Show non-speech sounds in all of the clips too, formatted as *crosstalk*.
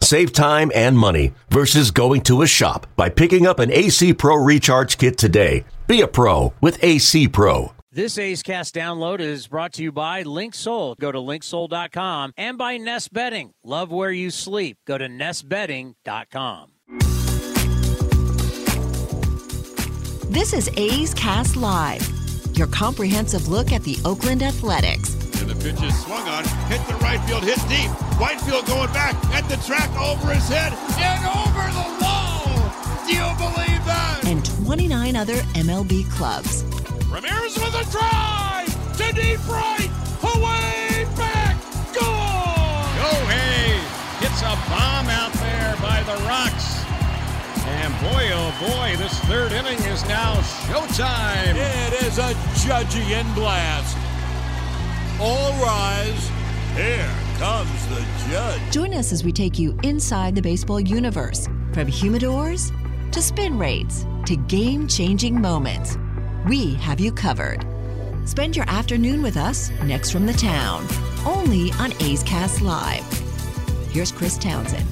Save time and money versus going to a shop by picking up an AC Pro Recharge Kit today. Be a pro with AC Pro. This A's Cast download is brought to you by LinkSoul. Go to linksoul.com and by Nest Bedding. Love where you sleep. Go to nestbedding.com. This is A's Cast Live, your comprehensive look at the Oakland Athletics. And the pitch is swung on, hit the right field, hit deep. Whitefield going back at the track over his head and over the wall. Do you believe that? And 29 other MLB clubs. Ramirez with a drive to deep right, away back, gone. Go hey, gets a bomb out there by the rocks. And boy, oh boy, this third inning is now showtime. It is a Judgian blast. All rise. Here comes the judge. Join us as we take you inside the baseball universe from humidors to spin rates to game changing moments. We have you covered. Spend your afternoon with us next from the town, only on A's Cast Live. Here's Chris Townsend.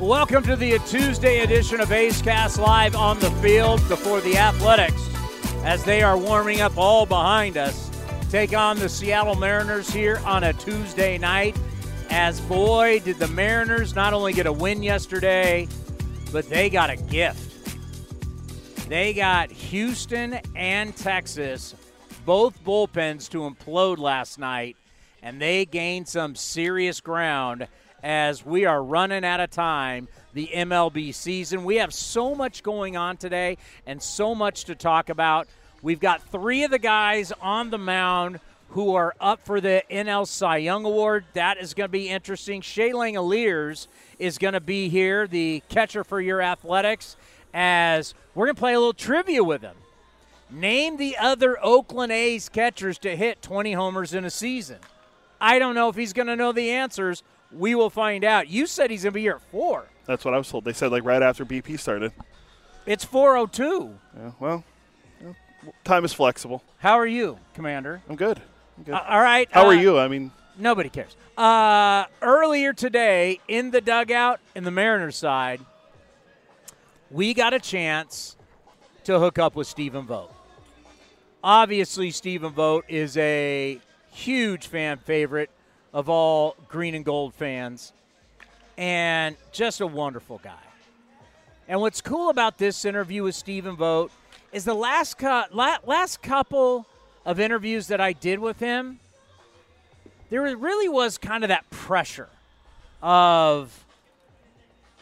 Welcome to the Tuesday edition of A's Cast Live on the field before the Athletics as they are warming up all behind us. Take on the Seattle Mariners here on a Tuesday night. As boy, did the Mariners not only get a win yesterday, but they got a gift. They got Houston and Texas, both bullpens, to implode last night, and they gained some serious ground as we are running out of time the MLB season. We have so much going on today and so much to talk about. We've got three of the guys on the mound who are up for the NL Cy Young Award. That is going to be interesting. Shea Langeliers is going to be here, the catcher for your athletics, as we're going to play a little trivia with him. Name the other Oakland A's catchers to hit 20 homers in a season. I don't know if he's going to know the answers. We will find out. You said he's going to be here at 4. That's what I was told. They said like right after BP started. It's 402. Yeah, well, time is flexible. How are you, Commander? I'm good. I'm good. Uh, all right. How are uh, you? I mean, Nobody cares. Uh, earlier today, in the dugout, in the Mariners side, we got a chance to hook up with Stephen Vogt. Obviously, Stephen Vogt is a huge fan favorite of all green and gold fans and just a wonderful guy. And what's cool about this interview with Stephen Vogt is the last, cu- la- last couple of interviews that I did with him, there really was kind of that pressure of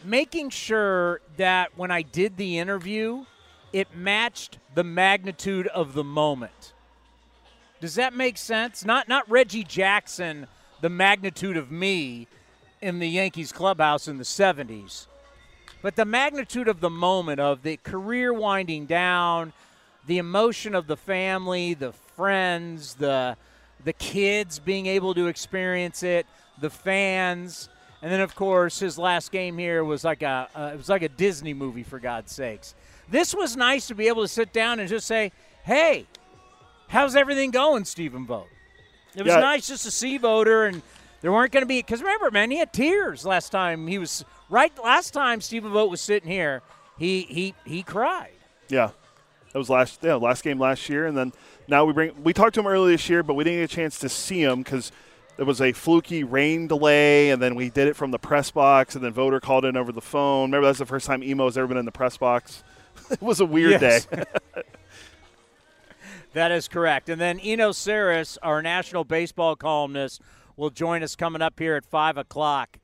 making sure that when I did the interview, it matched the magnitude of the moment. Does that make sense? Not not Reggie Jackson, the magnitude of me in the Yankees clubhouse in the 70s, but the magnitude of the moment of the career winding down, the emotion of the family, the friends, the the kids being able to experience it, the fans, and then of course his last game here was like a uh, it was like a Disney movie for God's sakes. This was nice to be able to sit down and just say, "Hey, how's everything going, Stephen Vogt?" It was Yeah. nice just to see Voter, and there weren't going to be because remember, man, he had tears last time he was right. Last time Stephen Vogt was sitting here, he he he cried. yeah, that was last yeah last game last year, and then now we bring we talked to him earlier this year, but we didn't get a chance to see him because it was a fluky rain delay, and then we did it from the press box, and then voter called in over the phone. Remember that's the first time Emo's ever been in the press box. *laughs* it was a weird Yes. day. *laughs* That is correct. And then Eno Sarris, our national baseball columnist, will join us coming up here at 5 o'clock.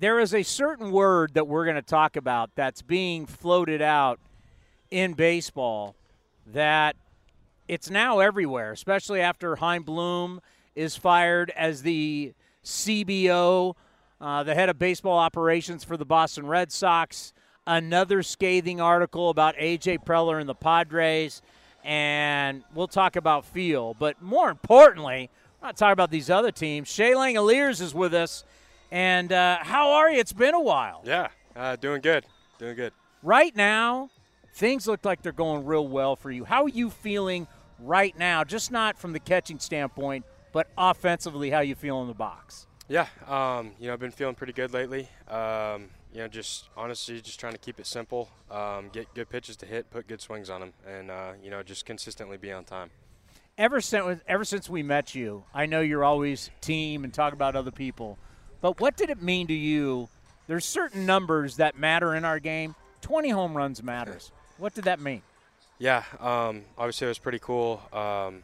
There is a certain word that we're going to talk about that's being floated out in baseball that it's now everywhere, especially after Chaim Bloom is fired as the CBO, uh, the head of baseball operations for the Boston Red Sox. Another scathing article about A.J. Preller and the Padres. and we'll talk about feel. But more importantly, I'm not talking about these other teams. Shea Langeliers is with us. And uh, how are you? It's been a while. Yeah, uh, doing good. Doing good. Right now, things look like they're going real well for you. How are you feeling right now? Just not from the catching standpoint, but offensively, how you feel in the box? Yeah, um, you know, I've been feeling pretty good lately. Um, you know, just honestly, just trying to keep it simple, um, get good pitches to hit, put good swings on them, and uh, you know, just consistently be on time. Ever since ever since we met you, I know you're always team and talk about other people, but what did it mean to you? There's certain numbers that matter in our game. 20 home runs matters. What did that mean? Yeah, um, obviously it was pretty cool. Um,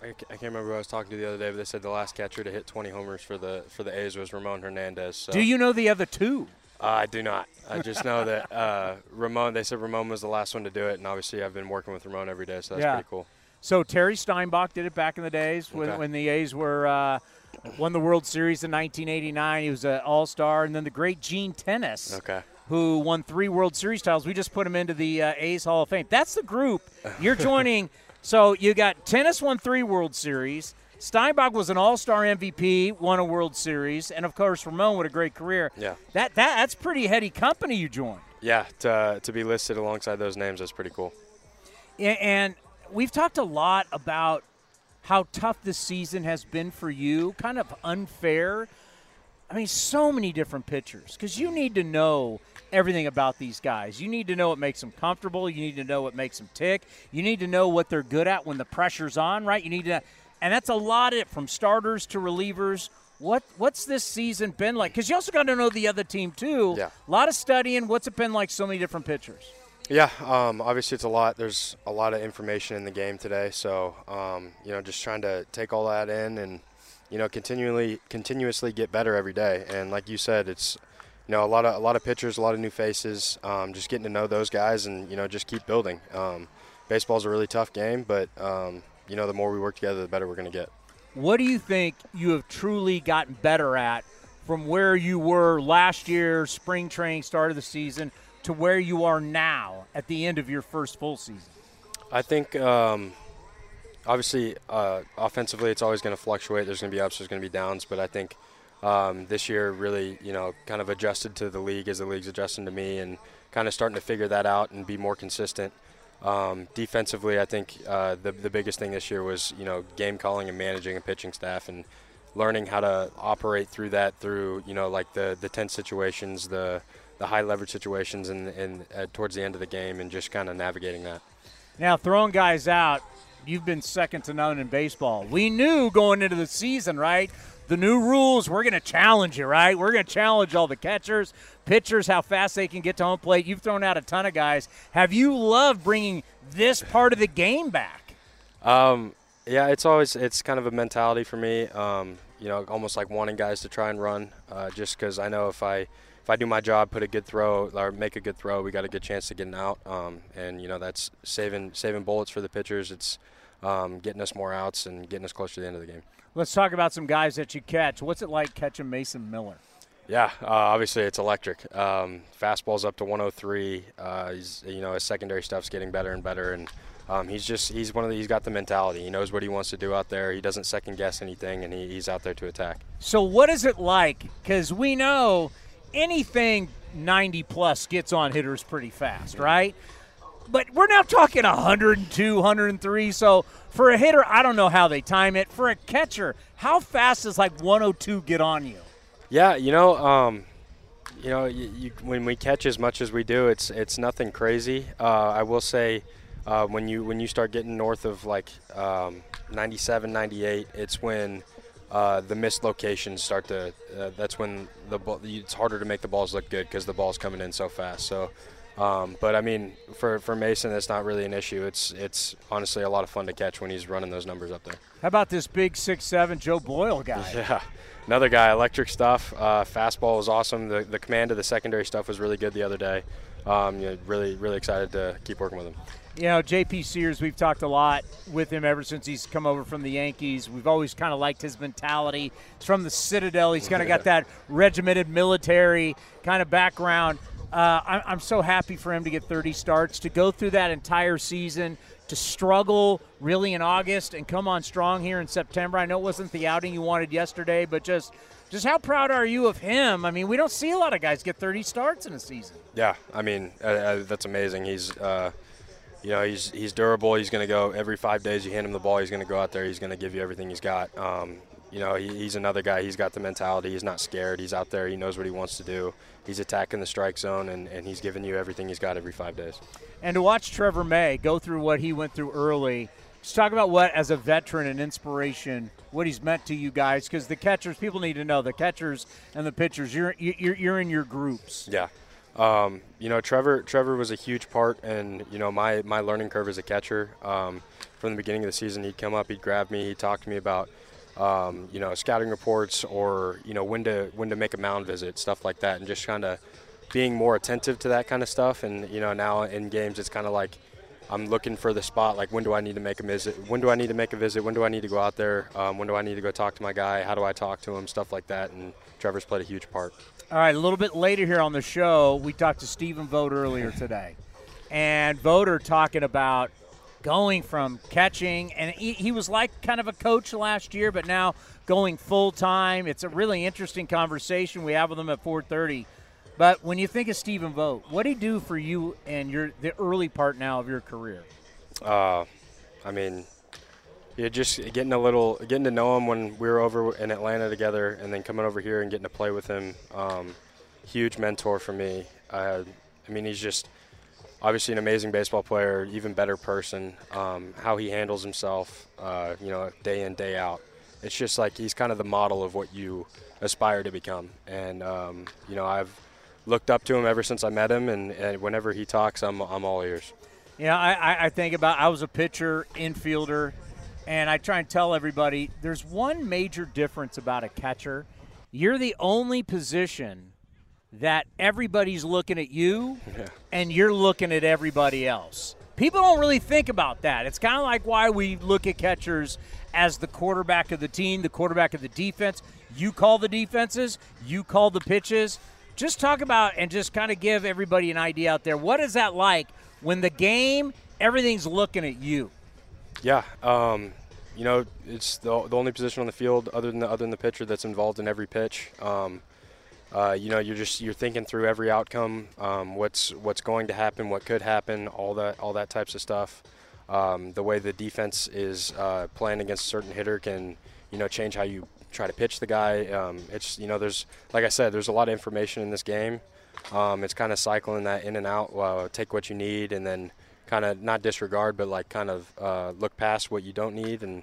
I, can't remember who I was talking to the other day, but they said the last catcher to hit 20 homers for the for the A's was Ramon Hernandez. So. Do you know the other two? Uh, I do not. I just know that uh, Ramon. They said Ramon was the last one to do it, and obviously I've been working with Ramon every day, so that's yeah. pretty cool. So Terry Steinbach did it back in the days when, Okay. when the A's were uh, won the World Series in 1989. He was an All Star, and then the great Gene Tenace, Okay. who won three World Series titles. We just put him into the uh, A's Hall of Fame. That's the group *laughs* you're joining. so you got Tenace won three World Series. Steinbach was an All Star MVP, won a World Series, and of course Ramon with a great career. Yeah. That that that's pretty heady company you joined. Yeah, to, to be listed alongside those names is pretty cool. And we've talked a lot about how tough this season has been for you, kind of unfair. I mean, so many different pitchers because you need to know everything about these guys. You need to know what makes them comfortable. You need to know what makes them tick. You need to know what they're good at when the pressure's on, right? You need to, and that's a lot of it from starters to relievers. What what's this season been like? Because you also got to know the other team too. Yeah. A lot of studying. What's it been like? So many different pitchers. Yeah, um, obviously it's a lot. There's a lot of information in the game today, so um, you know, just trying to take all that in and you know, continually, continuously get better every day. And like you said, it's you know a lot of a lot of pitchers, a lot of new faces. Um, just getting to know those guys and you know just keep building. Um, baseball's a really tough game, but um, you know the more we work together, the better we're going to get. What do you think you have truly gotten better at from where you were last year, spring training, start of the season, to where you are now at the end of your first full season? I think um, obviously uh, offensively it's always going to fluctuate. There's going to be ups, there's going to be downs, but I think um, this year really you know kind of adjusted to the league as the league's adjusting to me and kind of starting to figure that out and be more consistent. Um, defensively, I think uh, the the biggest thing this year was you know game calling and managing a pitching staff and learning how to operate through that through you know like the the tense situations, the the high leverage situations, and and uh, towards the end of the game, and just kind of navigating that. Now, throwing guys out, you've been second to none in baseball. We knew going into the season, right? The new rules, we're going to challenge you, right? We're going to challenge all the catchers, pitchers, how fast they can get to home plate. You've thrown out a ton of guys. Have you loved bringing this part of the game back? Um, yeah, it's always it's kind of a mentality for me. Um, you know, almost like wanting guys to try and run, uh, just because I know if I if I do my job, put a good throw or make a good throw, we got a good chance to get an out. Um, and you know, that's saving saving bullets for the pitchers. It's um, getting us more outs and getting us closer to the end of the game. Let's talk about some guys that you catch. What's it like catching Mason Miller? Yeah, uh, obviously it's electric. Um, fastball's up to 103. Uh, he's, you know, his secondary stuff's getting better and better, and um, he's just he's one of the, he's got the mentality. He knows what he wants to do out there. He doesn't second guess anything, and he, he's out there to attack. So, what is it like? Because we know anything 90 plus gets on hitters pretty fast, right? But we're now talking 102, 103. So, for a hitter, I don't know how they time it. For a catcher, how fast does like 102 get on you? Yeah, you know, um, you know, you, you, when we catch as much as we do, it's it's nothing crazy. Uh, I will say, uh, when you when you start getting north of like um, 97, 98, it's when uh, the missed locations start to. Uh, that's when the ball, it's harder to make the balls look good because the ball's coming in so fast. So. Um, but I mean, for, for Mason, that's not really an issue. It's it's honestly a lot of fun to catch when he's running those numbers up there. How about this big six seven Joe Boyle guy? *laughs* Yeah, another guy, electric stuff. Uh, fastball was awesome. The, the command of the secondary stuff was really good the other day. Um, you know, really, really excited to keep working with him. You know, JP Sears, we've talked a lot with him ever since he's come over from the Yankees. We've always kind of liked his mentality. He's from the Citadel. He's kind of got that regimented military kind of background. Uh, I'm, I'm so happy for him to get 30 starts, to go through that entire season, to struggle really in August and come on strong here in September. I know it wasn't the outing you wanted yesterday, but just just how proud are you of him? I mean, we don't see a lot of guys get 30 starts in a season. Yeah, I mean uh, uh, that's amazing. He's, uh, you know, he's he's durable. He's going to go every five days. You hand him the ball, he's going to go out there. He's going to give you everything he's got. Um, you know, he, he's another guy. He's got the mentality. He's not scared. He's out there. He knows what he wants to do. He's attacking the strike zone, and, and he's giving you everything he's got every five days. And to watch Trevor May go through what he went through early, just talk about what, as a veteran and inspiration, what he's meant to you guys. Because the catchers, people need to know the catchers and the pitchers. You're you're, you're in your groups. Yeah. Um, you know, Trevor. Trevor was a huge part, and you know, my my learning curve as a catcher. Um, from the beginning of the season, he'd come up, he'd grab me, he'd talk to me about um, you know, scouting reports or you know when to when to make a mound visit, stuff like that, and just kind of being more attentive to that kind of stuff. And you know, now in games, it's kind of like I'm looking for the spot. Like when do I need to make a visit? When do I need to make a visit? When do I need to go out there? Um, when do I need to go talk to my guy? How do I talk to him? Stuff like that. And Trevor's played a huge part. All right, a little bit later here on the show, we talked to Stephen Vogt earlier today, and Voter talking about going from catching, and he, he was like kind of a coach last year, but now going full time. It's a really interesting conversation we have with him at 4:30. But when you think of Stephen Vogt, what did he do for you and your the early part now of your career? Uh, I mean, yeah, just getting a little, getting to know him when we were over in Atlanta together, and then coming over here and getting to play with him. Um, huge mentor for me. I mean, he's just obviously an amazing baseball player, even better person. Um, how he handles himself, uh, you know, day in day out. It's just like he's kind of the model of what you aspire to become. And um, you know, I've looked up to him ever since I met him, and, and whenever he talks, I'm I'm all ears. Yeah, I, I think about I was a pitcher, infielder, and I try and tell everybody there's one major difference about a catcher. You're the only position that everybody's looking at you *laughs* yeah. and you're looking at everybody else. People don't really think about that. It's kind of like why we look at catchers as the quarterback of the team, the quarterback of the defense. You call the defenses, you call the pitches. Just talk about and just kind of give everybody an idea out there. What is that like when the game, everything's looking at you? Yeah, um, you know, it's the, the only position on the field other than the, other than the pitcher that's involved in every pitch. Um, uh, you know, you're just you're thinking through every outcome, um, what's what's going to happen, what could happen, all that all that types of stuff. Um, the way the defense is uh, playing against a certain hitter can, you know, change how you try to pitch the guy. Um, it's you know, there's like I said, there's a lot of information in this game. Um, it's kind of cycling that in and out. Uh, take what you need, and then kind of not disregard, but like kind of uh, look past what you don't need. And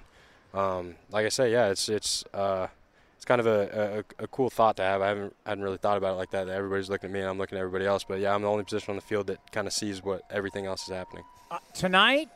um, like I say, yeah, it's it's uh, it's kind of a, a, a, cool thought to have. I haven't I hadn't really thought about it like that. that. Everybody's looking at me and I'm looking at everybody else. But yeah, I'm the only position on the field that kind of sees what everything else is happening. Uh, tonight,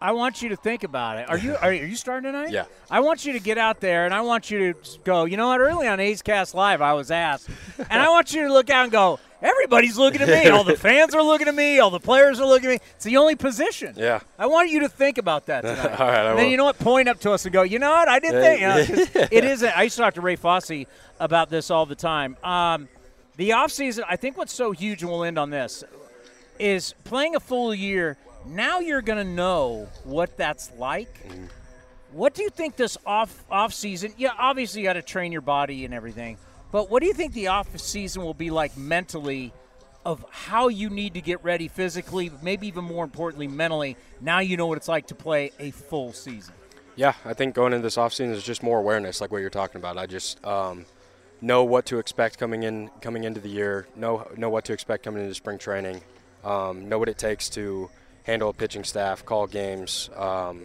I want you to think about it. *laughs* Are you are, you starting tonight? Yeah. I want you to get out there and I want you to go. You know what? Early on A's Cast Live, I was asked, and I want you to look out and go. Everybody's looking at me. All the *laughs* fans are looking at me. All the players are looking at me. It's the only position. Yeah. I want you to think about that *laughs* tonight. all right. and then you know what? Point up to us and go. You know what? I didn't think. You know, it *laughs* is. A, I used to talk to Ray Fosse about this all the time. Um, the offseason, I think what's so huge, and we'll end on this, is playing a full year. Now you're going to know what that's like. Mm. What do you think this off off season? Yeah, obviously you got to train your body and everything. But what do you think the off season will be like mentally of how you need to get ready physically, maybe even more importantly mentally? Now you know what it's like to play a full season. Yeah, I think going into this offseason is just more awareness, like what you're talking about. I just um, know what to expect coming in coming into the year, know know what to expect coming into spring training, um, know what it takes to handle a pitching staff, call games, um,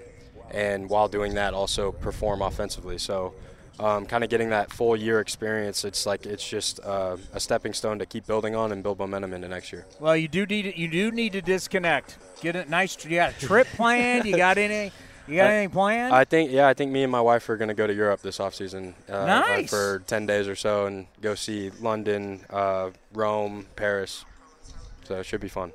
and while doing that, also perform offensively. So um, kind of getting that full year experience, it's like it's just uh, a stepping stone to keep building on and build momentum into next year. Well, you do need you do need to disconnect. Get a nice. You got a trip planned? You got any? You got *laughs* I, anything planned? I think yeah. I think me and my wife are going to go to Europe this off season. Uh, nice. for ten days or so and go see London, uh, Rome, Paris. So it should be fun.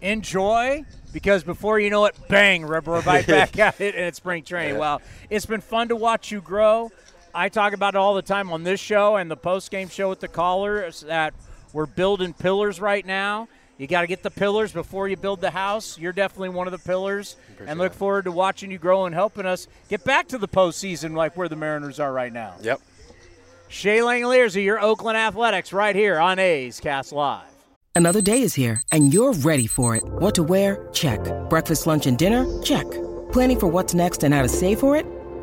Enjoy because before you know it, bang, we're right *laughs* back at it and it's spring training. Yeah. Well, it's been fun to watch you grow. I talk about it all the time on this show and the post game show with the callers that we're building pillars right now. You got to get the pillars before you build the house. You're definitely one of the pillars, and look forward to watching you grow and helping us get back to the postseason like where the Mariners are right now. Yep. Shea Langeliers are your Oakland Athletics right here on A's Cast Live. Another day is here, and you're ready for it. What to wear? Check. Breakfast, lunch, and dinner? Check. Planning for what's next and how to save for it?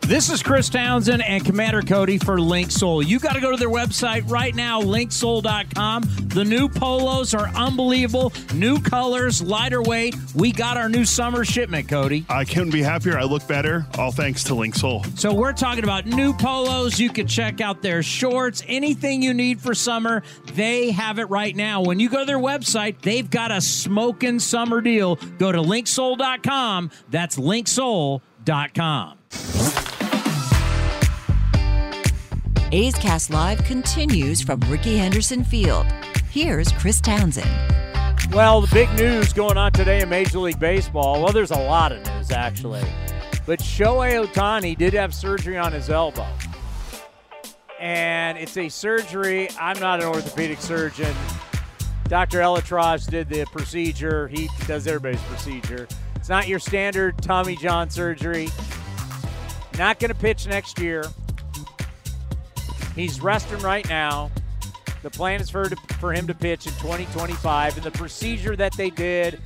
This is Chris Townsend and Commander Cody for Link Soul. You got to go to their website right now, linksoul.com. The new polos are unbelievable. New colors, lighter weight. We got our new summer shipment, Cody. I couldn't be happier. I look better, all thanks to Link Soul. So we're talking about new polos. You can check out their shorts, anything you need for summer. They have it right now. When you go to their website, they've got a smoking summer deal. Go to linksoul.com. That's linksoul.com. A's Cast Live continues from Rickey Henderson Field. Here's Chris Townsend. Well, the big news going on today in Major League Baseball. Well, there's a lot of news actually, but Shohei Ohtani did have surgery on his elbow, and it's a surgery. I'm not an orthopedic surgeon. Dr. ElAttrache did the procedure. He does everybody's procedure. It's not your standard Tommy John surgery. Not going to pitch next year. He's resting right now. The plan is for, for him to pitch in 2025. And the procedure that they did,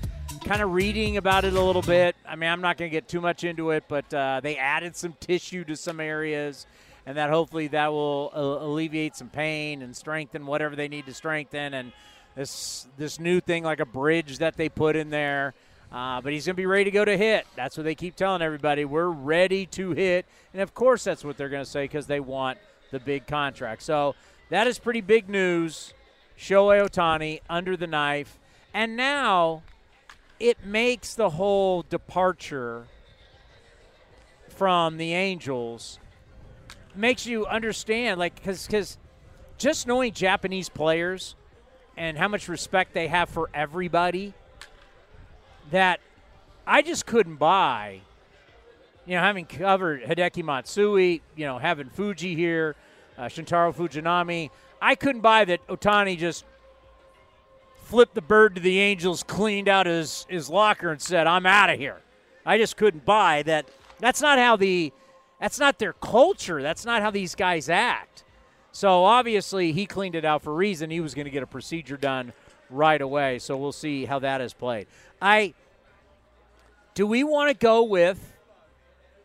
kind of reading about it a little bit. I mean, I'm not going to get too much into it, but uh, they added some tissue to some areas, and that hopefully that will uh, alleviate some pain and strengthen whatever they need to strengthen. And this this new thing, like a bridge that they put in there. Uh, but he's going to be ready to go to hit. That's what they keep telling everybody. We're ready to hit. And of course, that's what they're going to say because they want the big contract. So that is pretty big news. Shohei Ohtani under the knife. And now it makes the whole departure from the Angels makes you understand, like, because just knowing Japanese players and how much respect they have for everybody, that I just couldn't buy you know, having covered Hideki Matsui, you know, having Fuji here, uh, Shintaro Fujinami, I couldn't buy that Ohtani just flipped the bird to the Angels, cleaned out his, his locker, and said, I'm out of here. I just couldn't buy that. That's not how the, that's not their culture. That's not how these guys act. So obviously he cleaned it out for a reason. He was going to get a procedure done right away. So we'll see how that is played. I, do we want to go with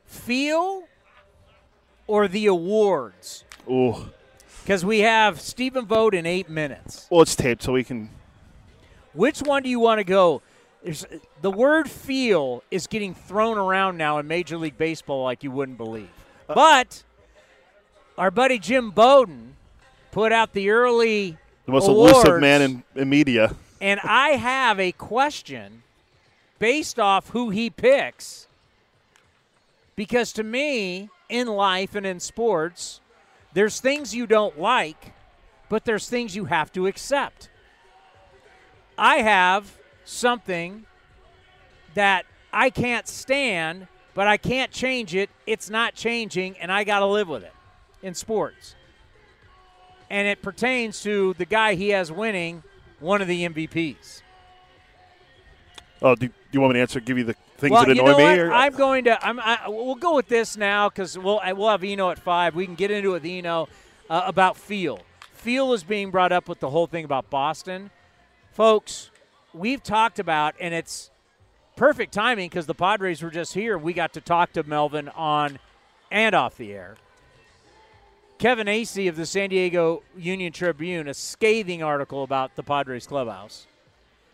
feel or the awards? Ooh. Because we have Stephen Vogt in eight minutes. Well, it's taped, so we can. Which one do you want to go? There's, the word feel is getting thrown around now in Major League Baseball like you wouldn't believe. Uh, but our buddy Jim Bowden put out the early The most awards, elusive man in, in media. and I have a question based off who he picks. Because to me, in life and in sports, there's things you don't like, but there's things you have to accept. I have something that I can't stand, but I can't change it. It's not changing, and I got to live with it in sports. And it pertains to the guy he has winning one of the MVPs. Oh, uh, do, do you want me to answer? Give you the things well, that you know me? Or? I'm going to. I'm. I, we'll go with this now because we'll we'll have Eno at five. We can get into it with Eno uh, about feel. Feel is being brought up with the whole thing about Boston, folks. We've talked about, and it's perfect timing because the Padres were just here. We got to talk to Melvin on and off the air. Kevin Acee of the San Diego Union Tribune, a scathing article about the Padres clubhouse.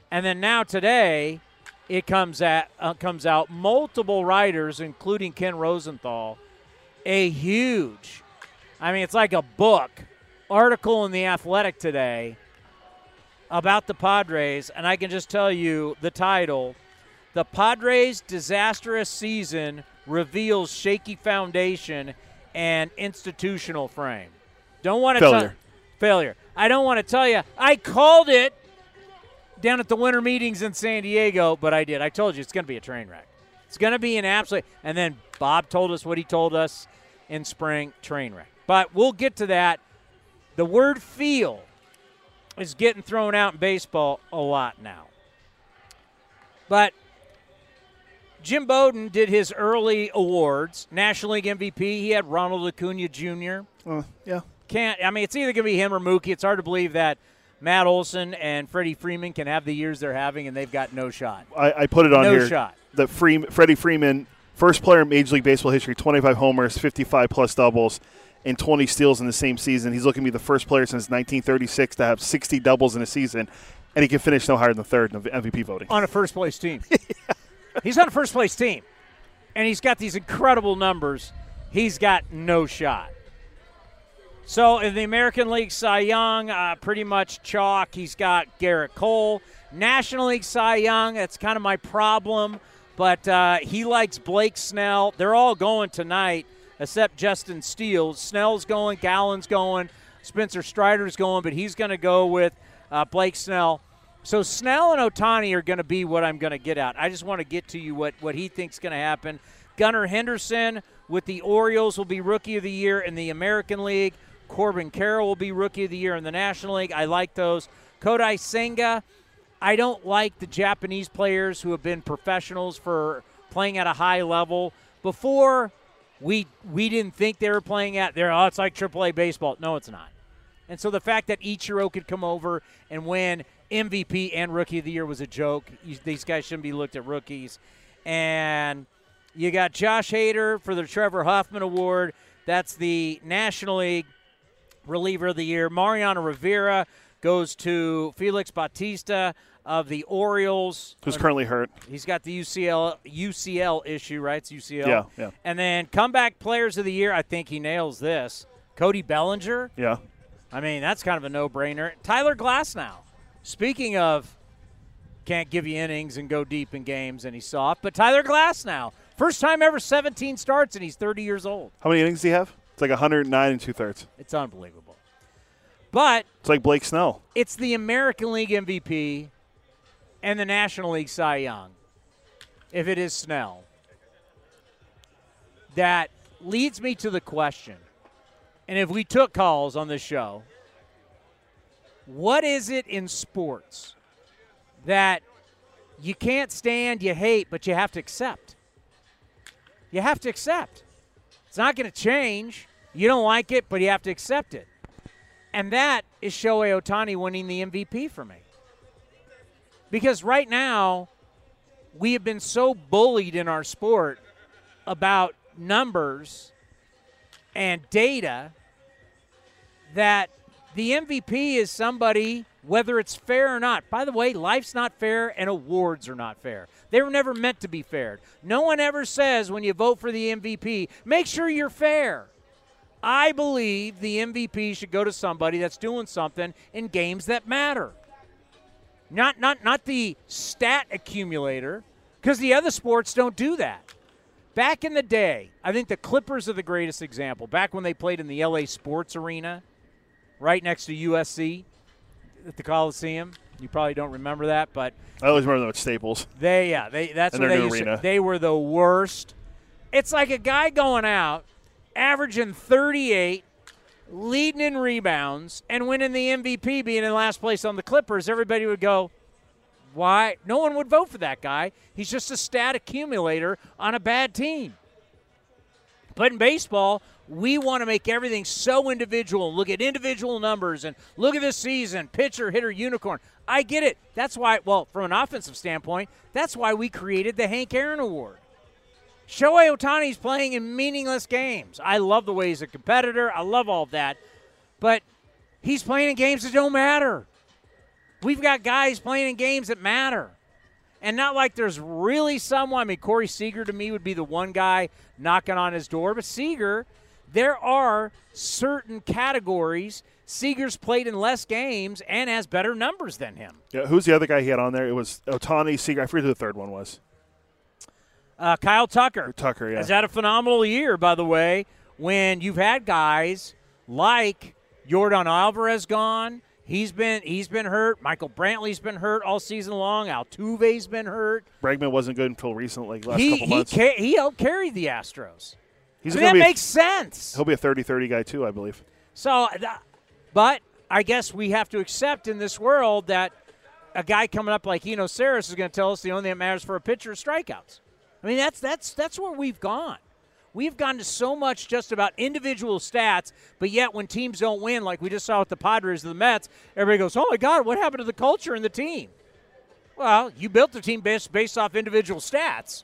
And then now today, it comes at uh, comes out multiple writers, including Ken Rosenthal, a huge, I mean, it's like a book article in the Athletic today about the Padres, and I can just tell you the title: "The Padres' Disastrous Season Reveals Shaky Foundation and institutional frame. Don't want to Failure. failure. I don't want to tell you. I called it down at the winter meetings in San Diego, but I did. I told you it's going to be a train wreck. It's going to be an absolute. And then Bob told us what he told us in spring train wreck. But we'll get to that. The word feel is getting thrown out in baseball a lot now. But Jim Bowden did his early awards, National League MVP. He had Ronald Acuna Jr. Uh, yeah. Can't I mean it's either gonna be him or Mookie. It's hard to believe that Matt Olson and Freddie Freeman can have the years they're having and they've got no shot. I, I put it on No here. shot. That Free, Freddie Freeman, first player in Major League Baseball history, 25 homers, 55 plus doubles, and 20 steals in the same season. He's looking to be the first player since 1936 to have 60 doubles in a season, and he can finish no higher than third in the MVP voting. On a first place team. *laughs* He's on a first place team. And he's got these incredible numbers. He's got no shot. So in the American League Cy Young, uh, pretty much chalk. He's got Gerrit Cole. National League Cy Young, that's kind of my problem. But uh, he likes Blake Snell. They're all going tonight, except Justin Steele. Snell's going, Gallen's going, Spencer Strider's going, but he's going to go with uh, Blake Snell. So Snell and Ohtani are going to be what I'm going to get at. I just want to get to you what, what he thinks is going to happen. Gunnar Henderson with the Orioles will be Rookie of the Year in the American League. Corbin Carroll will be Rookie of the Year in the National League. I like those. Kodai Senga, I don't like the Japanese players who have been professionals for playing at a high level. Before, we we didn't think they were playing at there. Oh, it's like AAA baseball. No, it's not. And so the fact that Ichiro could come over and win MVP and Rookie of the Year was a joke. These guys shouldn't be looked at rookies. And you got Josh Hader for the Trevor Hoffman Award. That's the National League reliever of the year. Mariano Rivera goes to Felix Bautista of the Orioles. Who's currently hurt? He's got the UCL UCL issue, right? It's UCL. Yeah, yeah. And then comeback players of the year, I think he nails this. Cody Bellinger. Yeah. I mean, that's kind of a no-brainer. Tyler Glasnow. Speaking of can't give you innings and go deep in games and he's soft, but Tyler Glasnow. First time ever 17 starts and he's 30 years old. How many innings does he have? It's like 109 and two thirds. It's unbelievable. But It's like Blake Snell. it's the American League MVP and the National League Cy Young, if it is Snell, that leads me to the question. And if we took calls on this show, what is it in sports that you can't stand, you hate, but you have to accept? You have to accept. It's not going to change. You don't like it, but you have to accept it. And that is Shohei Ohtani winning the MVP for me. Because right now, we have been so bullied in our sport about numbers and data that the MVP is somebody, whether it's fair or not. By the way, life's not fair and awards are not fair. They were never meant to be fair. No one ever says when you vote for the MVP, make sure you're fair. I believe the MVP should go to somebody that's doing something in games that matter. Not not not the stat accumulator because the other sports don't do that. Back in the day, I think the Clippers are the greatest example. Back when they played in the LA Sports Arena, right next to USC at the Coliseum. You probably don't remember that, but I always remember them at Staples. they yeah, they that's what they used to, they were the worst. It's like a guy going out, averaging 38, leading in rebounds, and winning the MVP, being in last place on the Clippers. Everybody would go, "Why?" No one would vote for that guy. He's just a stat accumulator on a bad team. But in baseball, we want to make everything so individual. Look at individual numbers and look at this season, pitcher, hitter, unicorn. I get it. That's why, well, from an offensive standpoint, that's why we created the Hank Aaron Award. Shohei Ohtani's playing in meaningless games. I love the way he's a competitor. I love all of that. But he's playing in games that don't matter. We've got guys playing in games that matter. And not like there's really someone. I mean, Corey Seager to me would be the one guy knocking on his door. But Seager, there are certain categories. Seager's played in less games and has better numbers than him. Yeah, who's the other guy he had on there? It was Ohtani, Seager. I forget who the third one was. Uh, Kyle Tucker. Tucker, yeah. Has had a phenomenal year, by the way. when you've had guys like Yordan Alvarez gone. He's been he's been hurt. Michael Brantley's been hurt all season long. Altuve's been hurt. Bregman wasn't good until recently, last he couple he months. ca- he helped carry the Astros. He's I mean, that be a- makes sense. He'll be a 30-30 guy too, I believe. So, but I guess we have to accept in this world that a guy coming up like Eno Sarris is going to tell us the only thing that matters for a pitcher is strikeouts. I mean, that's that's that's where we've gone. We've gone to so much just about individual stats, but yet when teams don't win, like we just saw with the Padres and the Mets, everybody goes, "Oh my God, what happened to the culture and the team?" Well, you built the team based based off individual stats.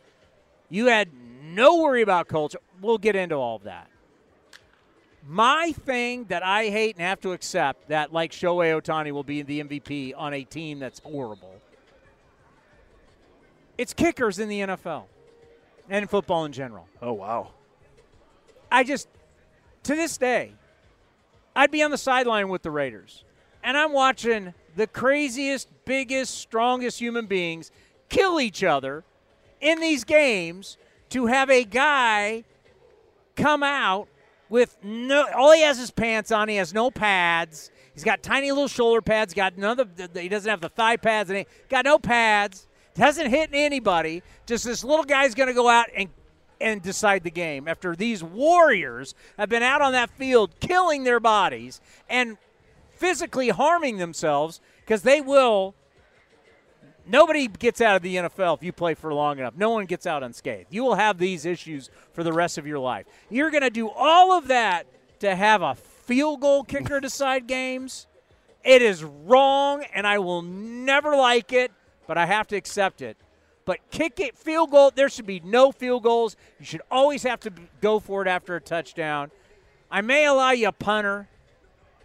You had no worry about culture. We'll get into all of that. My thing that I hate and have to accept that, like Shohei Ohtani will be the MVP on a team that's horrible. It's kickers in the NFL and in football in general. Oh wow. I just, to this day, I'd be on the sideline with the Raiders, and I'm watching the craziest, biggest, strongest human beings kill each other in these games to have a guy come out with no all he has is pants on he has no pads he's got tiny little shoulder pads got none of the, he doesn't have the thigh pads and he got no pads hasn't hit anybody just this little guy's going to go out and and decide the game after these warriors have been out on that field killing their bodies and physically harming themselves because they will Nobody gets out of the NFL if you play for long enough. No one gets out unscathed. You will have these issues for the rest of your life. You're going to do all of that to have a field goal kicker decide games. It is wrong, and I will never like it, but I have to accept it. But kick it, field goal, there should be no field goals. You should always have to go for it after a touchdown. I may allow you a punter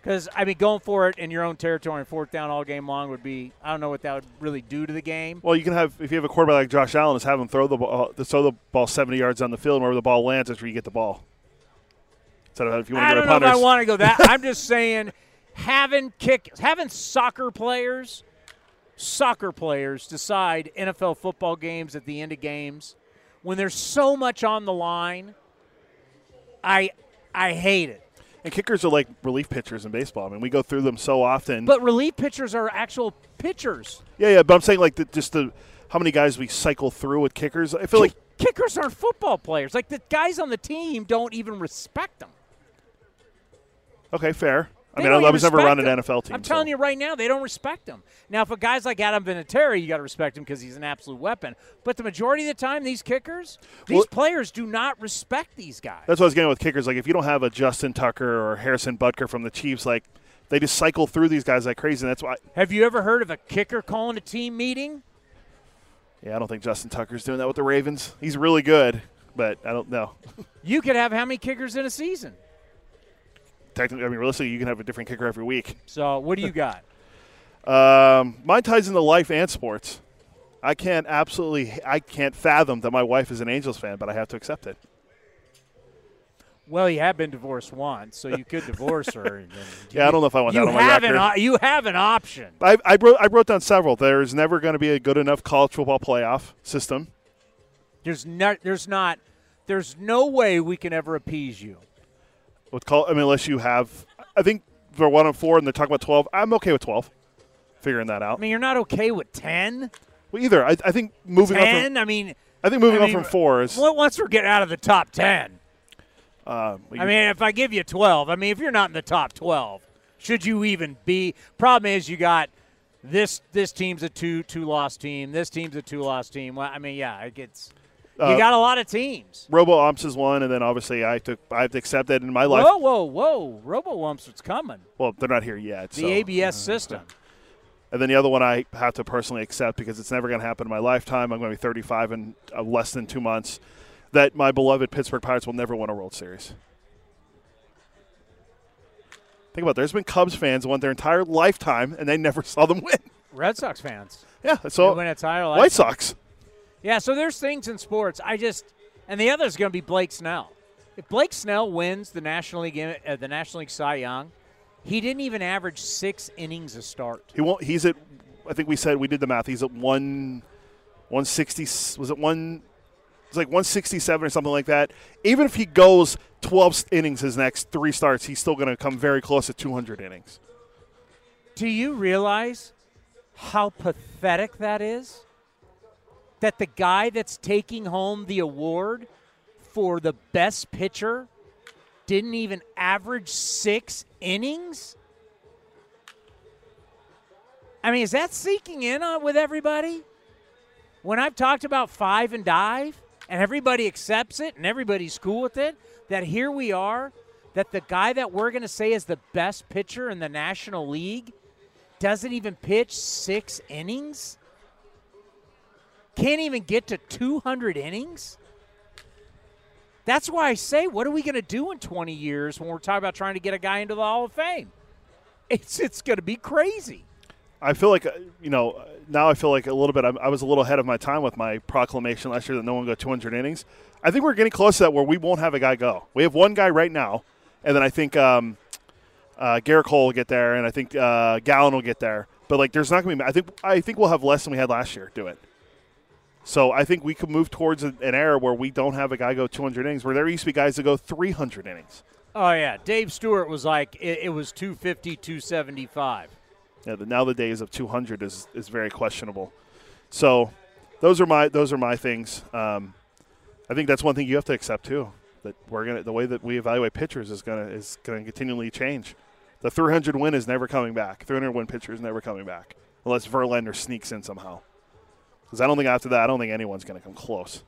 because, I mean, going for it in your own territory and fourth down all game long would be, I don't know what that would really do to the game. Well, you can have if you have a quarterback like Josh Allen, is have him throw the ball, uh, throw the ball 70 yards on the field, and wherever the ball lands, that's where you get the ball. Instead of if you want I to go don't to know if I want to go that. *laughs* I'm just saying, having kick, having soccer players, soccer players decide NFL football games at the end of games when there's so much on the line. I I hate it. And kickers are like relief pitchers in baseball. I mean, we go through them so often. But relief pitchers are actual pitchers. yeah, yeah. But I'm saying like the, just the how many guys we cycle through with kickers. I feel like kickers aren't football players. Like the guys on the team don't even respect them. okay, fair. I mean, I, I was never around an. NFL team. I'm telling so. you right now, they don't respect him. Now, if a guy's like Adam Vinatieri, you got to respect him because he's an absolute weapon. But the majority of the time, these kickers, these Well- players do not respect these guys. That's what I was getting with kickers. Like, if you don't have a Justin Tucker or Harrison Butker from the Chiefs, like they just cycle through these guys like crazy. And that's why. Have you ever heard of a kicker calling a team meeting? Yeah, I don't think Justin Tucker's doing that with the Ravens. He's really good, but I don't know. You could have how many kickers in a season? Technically, I mean, realistically, you can have a different kicker every week. So, what do you got? *laughs* Um, mine ties into life and sports. I can't absolutely, I can't fathom that my wife is an Angels fan, but I have to accept it. well, you have been divorced once, so you could divorce her. *laughs* Yeah, I don't know if I want that on my have record. An, you have an option. I, I wrote, I wrote down several. There's never going to be a good enough college football playoff system. There's not. There's not. There's no way we can ever appease you. With call, I mean, unless you have, I think they're one and four, and they're talking about twelve. I'm okay with twelve. Figuring that out. I mean, you're not okay with ten. Well, either I, I think moving up. Ten. From, I mean, I think moving I up mean, from four is. Once we're getting out of the top ten. Um, I mean, if I give you twelve, I mean, if you're not in the top twelve, should you even be? Problem is, you got this. This team's a two two loss team. This team's a two loss team. Well, I mean, yeah, it gets. You Uh, got a lot of teams. Robo Umps is one, and then obviously I took I have to accept that in my life. Whoa, whoa, whoa! RoboWumps, what's coming? Well, they're not here yet. The so. ABS system. And then the other one I have to personally accept because it's never going to happen in my lifetime. I'm going to be 35 in uh, less than two months. That my beloved Pittsburgh Pirates will never win a World Series. Think about it. There's been Cubs fans who went their entire lifetime and they never saw them *laughs* win. Red Sox fans. Yeah, so win a title. White Sox. Yeah, so there's things in sports. I just and the other is going to be Blake Snell. If Blake Snell wins the National League uh, the National League Cy Young, he didn't even average six innings a start. He won't. He's at. I think we said we did the math. He's at one, 160. Was it one? It's like 167 or something like that. Even if he goes 12 innings his next three starts, he's still going to come very close to 200 innings. Do you realize how pathetic that is? That the guy that's taking home the award for the best pitcher didn't even average six innings? I mean, is that sinking in on with everybody? When I've talked about five and dive, and everybody accepts it, and everybody's cool with it, that here we are, that the guy that we're going to say is the best pitcher in the National League doesn't even pitch six innings? Can't even get to 200 innings? That's why I say, what are we going to do in 20 years when we're talking about trying to get a guy into the Hall of Fame? It's, it's going to be crazy. I feel like, uh, you know, now I feel like a little bit, I, was a little ahead of my time with my proclamation last year that no one go 200 innings. I think we're getting close to that where we won't have a guy go. We have one guy right now, and then I think um, uh, Gerrit Cole will get there, and I think uh, Gallen will get there. But like, there's not going to be. I think I think we'll have less than we had last year. Do it. So I think we could move towards an era where we don't have a guy go 200 innings, where there used to be guys that go 300 innings. Oh yeah, Dave Stewart was like it, it was 250, 275. Yeah, the, now the days of 200 is is very questionable. So those are my those are my things. Um, I think that's one thing you have to accept too. That we're gonna the way that we evaluate pitchers is gonna is gonna continually change. The 300 win is never coming back. 300 win pitcher is never coming back unless Verlander sneaks in somehow. Because I don't think after that, I don't think anyone's going to come close.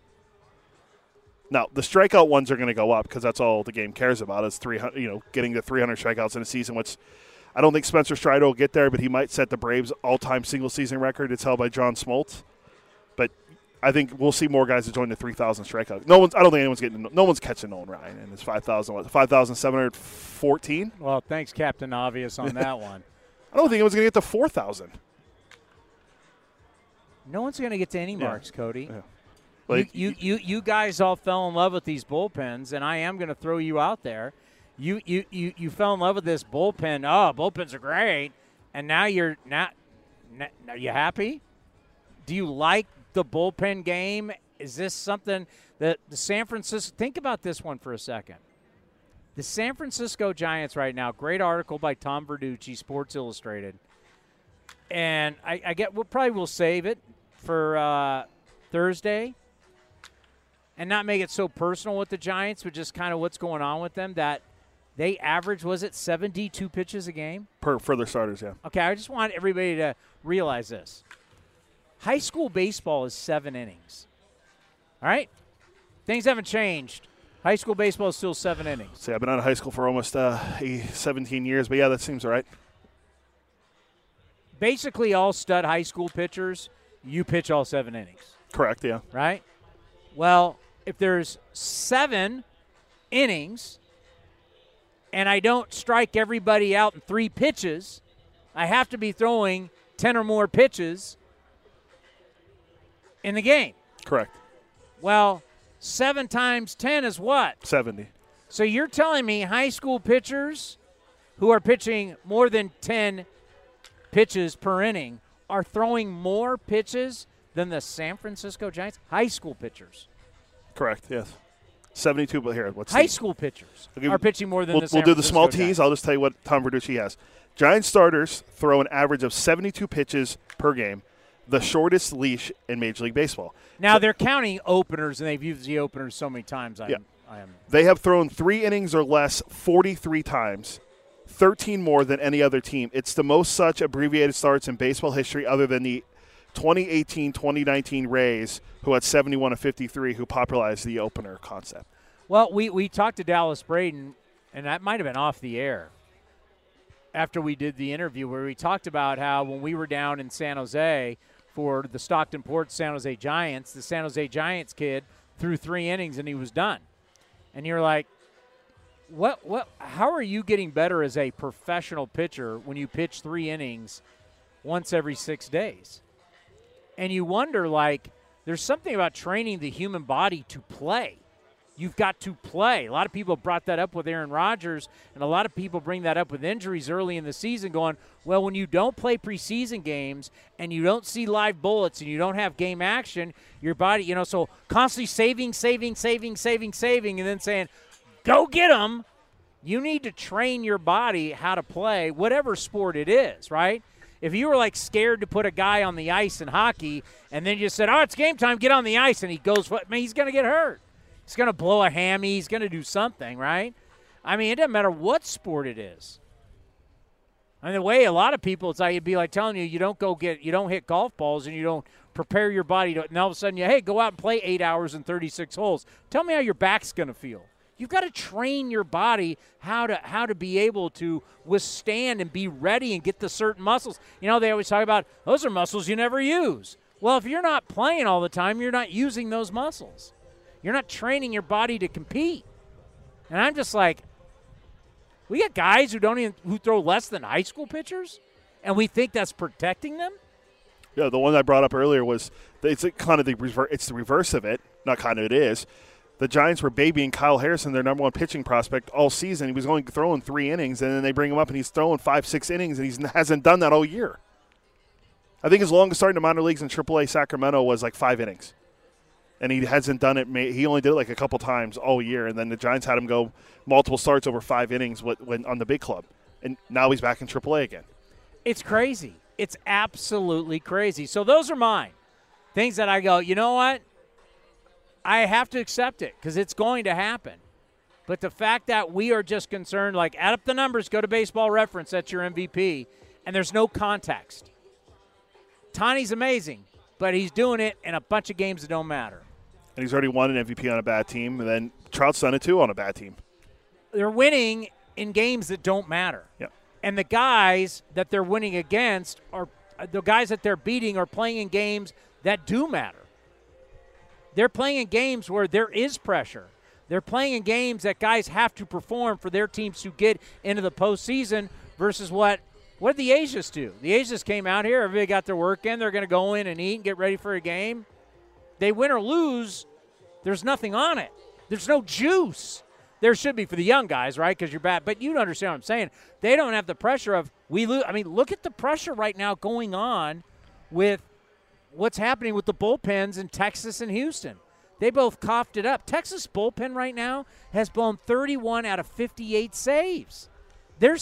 Now the strikeout ones are going to go up because that's all the game cares about is 300. You know, getting the 300 strikeouts in a season, which I don't think Spencer Strider will get there, but he might set the Braves all-time single season record. It's held by John Smoltz. But I think we'll see more guys that join the 3,000 strikeout. No one's. I don't think anyone's getting. No one's catching Nolan Ryan, and it's 5,000. 5,714. Well, thanks, Captain Obvious, on that *laughs* one. I don't think anyone's going to get to 4,000. No one's going to get to any Yeah. marks, Cody. Yeah. You, Like, you, you, you guys all fell in love with these bullpens, and I am going to throw you out there. You, you, you, you fell in love with this bullpen. Oh, bullpens are great, and now you're not. Now, are you happy? Do you like the bullpen game? Is this something that the San Francisco? Think about this one for a second. The San Francisco Giants right now. Great article by Tom Verducci, Sports Illustrated, and I, I get. We'll probably will save it for uh, Thursday and not make it so personal with the Giants, but just kind of what's going on with them. That they average was it 72 pitches a game? per further starters, yeah. Okay, I just want everybody to realize this. High school baseball is seven innings. All right? Things haven't changed. High school baseball is still seven innings. See, I've been out of high school for almost uh, eh, 17 years, but yeah, that seems all right. Basically, all stud high school pitchers, you pitch all seven innings. Correct, yeah. right? Well, if there's seven innings and I don't strike everybody out in three pitches, I have to be throwing 10 or more pitches in the game. Correct. Well, seven times 10 is what? 70. So you're telling me high school pitchers who are pitching more than 10 pitches per inning are throwing more pitches than the San Francisco Giants? High school pitchers. Correct, yes. 72, but here, what's High the- school pitchers are pitching more than we'll, the San we'll do the small teas. I'll just tell you what Tom Verducci has. Giant starters throw an average of 72 pitches per game, the shortest leash in Major League Baseball. Now they're counting openers, and they've used the openers so many times. I'm, Yeah. I am. They have thrown three innings or less 43 times, 13 more than any other team. It's the most such abbreviated starts in baseball history, other than the 2018 2019 Rays, who had 71 of 53, who popularized the opener concept. Well, we, we talked to Dallas Braden, and that might have been off the air after we did the interview where we talked about how when we were down in San Jose for the Stockton Port San Jose Giants, the San Jose Giants kid threw three innings and he was done. And you're like, what what how are you getting better as a professional pitcher when you pitch three innings once every six days? And you wonder like there's something about training the human body to play. You've got to play. A lot of people brought that up with Aaron Rodgers, and a lot of people bring that up with injuries early in the season, going, well, when you don't play preseason games and you don't see live bullets and you don't have game action, your body, you know, so constantly saving, saving, saving, saving, saving, and then saying, go get them. You need to train your body how to play whatever sport it is, right? If you were like scared to put a guy on the ice in hockey and then you said, oh, it's game time, get on the ice, and he goes, what? Man, he's going to get hurt. He's going to blow a hammy. He's going to do something, right? I mean, it doesn't matter what sport it is. I mean, the way a lot of people, it's like it'd be like telling you you don't go get, you don't hit golf balls and you don't prepare your body to, and all of a sudden you, hey, go out and play eight hours and 36 holes. Tell me how your back's going to feel. You've got to train your body how to how to be able to withstand and be ready and get the certain muscles. You know, they always talk about those are muscles you never use. Well, if you're not playing all the time, you're not using those muscles. You're not training your body to compete. And I'm just like, we got guys who don't even who throw less than high school pitchers, and we think that's protecting them. Yeah, the one I brought up earlier was it's kind of the reverse. It's the reverse of it. Not kind of it is. The Giants were babying Kyle Harrison, their number one pitching prospect, all season. He was only throwing three innings, and then they bring him up and he's throwing five, six innings, and he hasn't done that all year. I think his longest start in the minor leagues in AAA Sacramento was like five innings and he hasn't done it. He only did it like a couple times all year, and then the Giants had him go multiple starts over five innings on the big club, and now he's back in AAA again. It's crazy. It's absolutely crazy. So those are mine things that I go. You know what? I have to accept it because it's going to happen. But the fact that we are just concerned, like add up the numbers, go to Baseball Reference, that's your MVP, and there's no context. Tony's amazing, but he's doing it in a bunch of games that don't matter and he's already won an MVP on a bad team, and then Trout's done it too on a bad team. They're winning in games that don't matter. Yeah. And the guys that they're winning against are the guys that they're beating are playing in games that do matter. They're playing in games where there is pressure. They're playing in games that guys have to perform for their teams to get into the postseason versus what what did the Asians do? The Asians came out here, everybody got their work in, they're going to go in and eat and get ready for a game. They win or lose, there's nothing on it. There's no juice. There should be for the young guys, right? Because you're bad. But you understand what I'm saying. They don't have the pressure of we lose. I mean, look at the pressure right now going on with what's happening with the bullpens in Texas and Houston. They both coughed it up. Texas bullpen right now has blown 31 out of 58 saves. They're,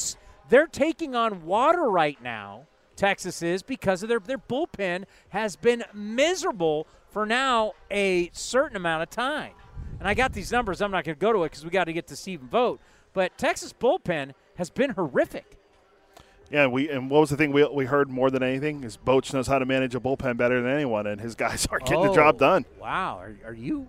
they're taking on water right now, Texas is, because of their, their bullpen has been miserable for now a certain amount of time. And I got these numbers. I'm not going to go to it because we got to get to Stephen Vogt. But Texas bullpen has been horrific. Yeah, we and what was the thing we, we heard more than anything is Boch knows how to manage a bullpen better than anyone, and his guys *laughs* are getting oh, the job done. Wow, are, are, you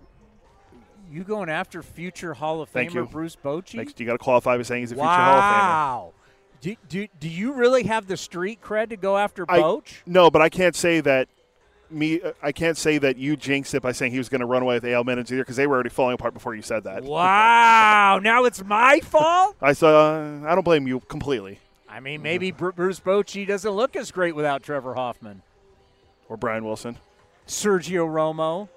you going after future Hall of Thank Famer you. Bruce Bochy? You got to qualify by saying he's a wow. future Hall of Famer. Wow. Do, do, do you really have the street cred to go after Boch? no, but I can't say that me. Uh, I can't say that you jinxed it by saying he was going to run away with AL minutes either because they were already falling apart before you said that. Wow! now it's my fault. I saw. Uh, I don't blame you completely. I mean, maybe Bruce Bochy doesn't look as great without Trevor Hoffman or Brian Wilson, Sergio Romo.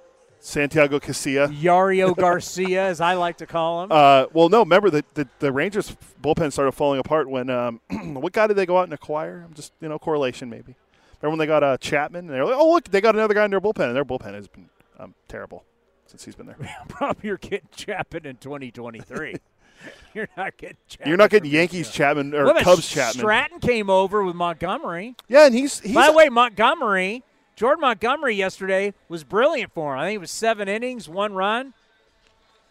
Santiago Casilla. Yario *laughs* Garcia, as I like to call him. Uh, well, no, remember the, the, the, Rangers bullpen started falling apart when um, *clears throat* what guy did they go out and acquire? I'm just you know correlation maybe. Remember when they got uh, Chapman? And they're like, oh look, they got another guy in their bullpen, and their bullpen has been um, terrible since he's been there. *laughs* Probably you're getting Chapman in 2023. *laughs* *laughs* you're not getting. Chapman you're not getting Yankees Chapman or Cubs Chapman. Stratton came over with Montgomery. Yeah, and he's, he's by the way Montgomery Jordan Montgomery yesterday was brilliant for him. I think it was seven innings, one run.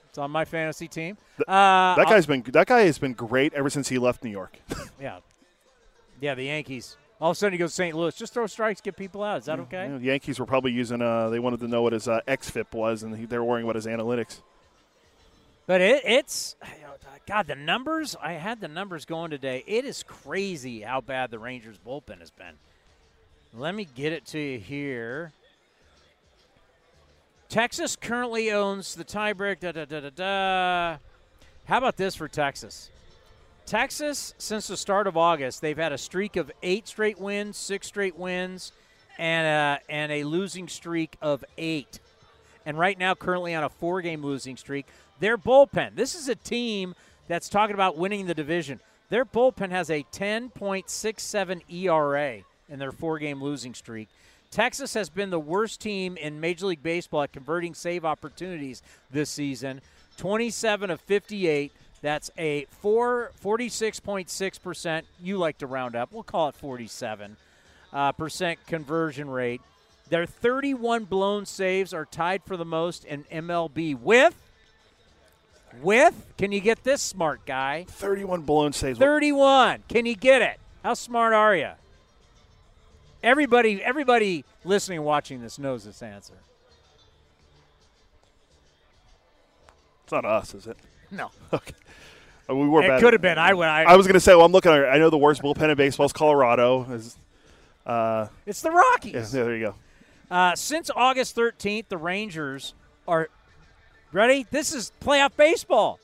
It's on my fantasy team. Uh, that guy's I'll, been that guy has been great ever since he left New York. *laughs* yeah, yeah. The Yankees. All of a sudden he goes to St. Louis. Just throw strikes, get people out. Is that okay? Yeah, the Yankees were probably using. Uh, they wanted to know what his uh, xFIP was, and he, they were worrying about his analytics. But it, it's God. The numbers. I had the numbers going today. It is crazy how bad the Rangers bullpen has been. Let me get it to you here. Texas currently owns the tiebreak. Da, da, da, da, da. How about this for Texas? Texas, since the start of August, they've had a streak of eight straight wins, six straight wins, and a, and a losing streak of eight. And right now, currently on a four game losing streak. Their bullpen. This is a team that's talking about winning the division. Their bullpen has a 10.67 ERA in their four-game losing streak. Texas has been the worst team in Major League Baseball at converting save opportunities this season. 27 of 58. That's a 4, 46.6%. You like to round up. We'll call it 47 uh, percent conversion rate. Their 31 blown saves are tied for the most in MLB with with can you get this smart guy? 31 blown saves. 31 can you get it? How smart are you everybody everybody listening and watching this knows this answer. It's not us is it? *laughs* No. *laughs* Okay. Uh, we were it could have been. I, I, I was going to say, well, I'm looking at I know the worst bullpen in baseball is Colorado. Is, uh, it's the rockies. yeah, there you go. Uh, since August 13th, the Rangers are ready. This is playoff baseball.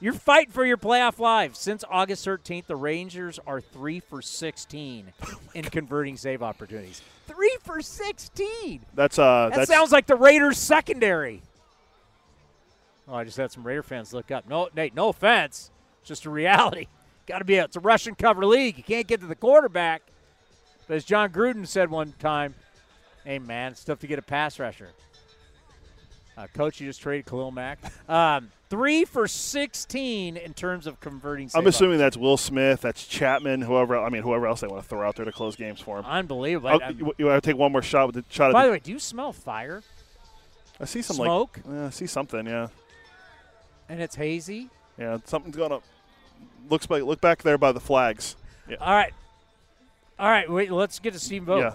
You're fighting for your playoff lives. Since August 13th, the Rangers are three for 16 *laughs* in converting save opportunities. Three for 16. That's uh, That that's sounds like the Raiders secondary. Oh, I just had some Raider fans look up. No, Nate, no offense, it's just a reality. *laughs* Got to be a, it's a Russian cover league. You can't get to the quarterback. But as Jon Gruden said one time, "Hey man, it's tough to get a pass rusher." Uh, coach, you just traded Khalil Mack. Um, three for sixteen in terms of converting. I'm assuming that's Will Smith, that's Chapman, whoever. I mean, whoever else they want to throw out there to close games for him. Unbelievable. I'll- you, you want to take one more shot with the shot? by the the, way, do you smell fire? I see some smoke? like yeah, I see something. Yeah, And it's hazy. yeah, something's gonna looks like look back there by the flags. Yeah, All right. All right, wait, let's get to Steve Vogt. yeah.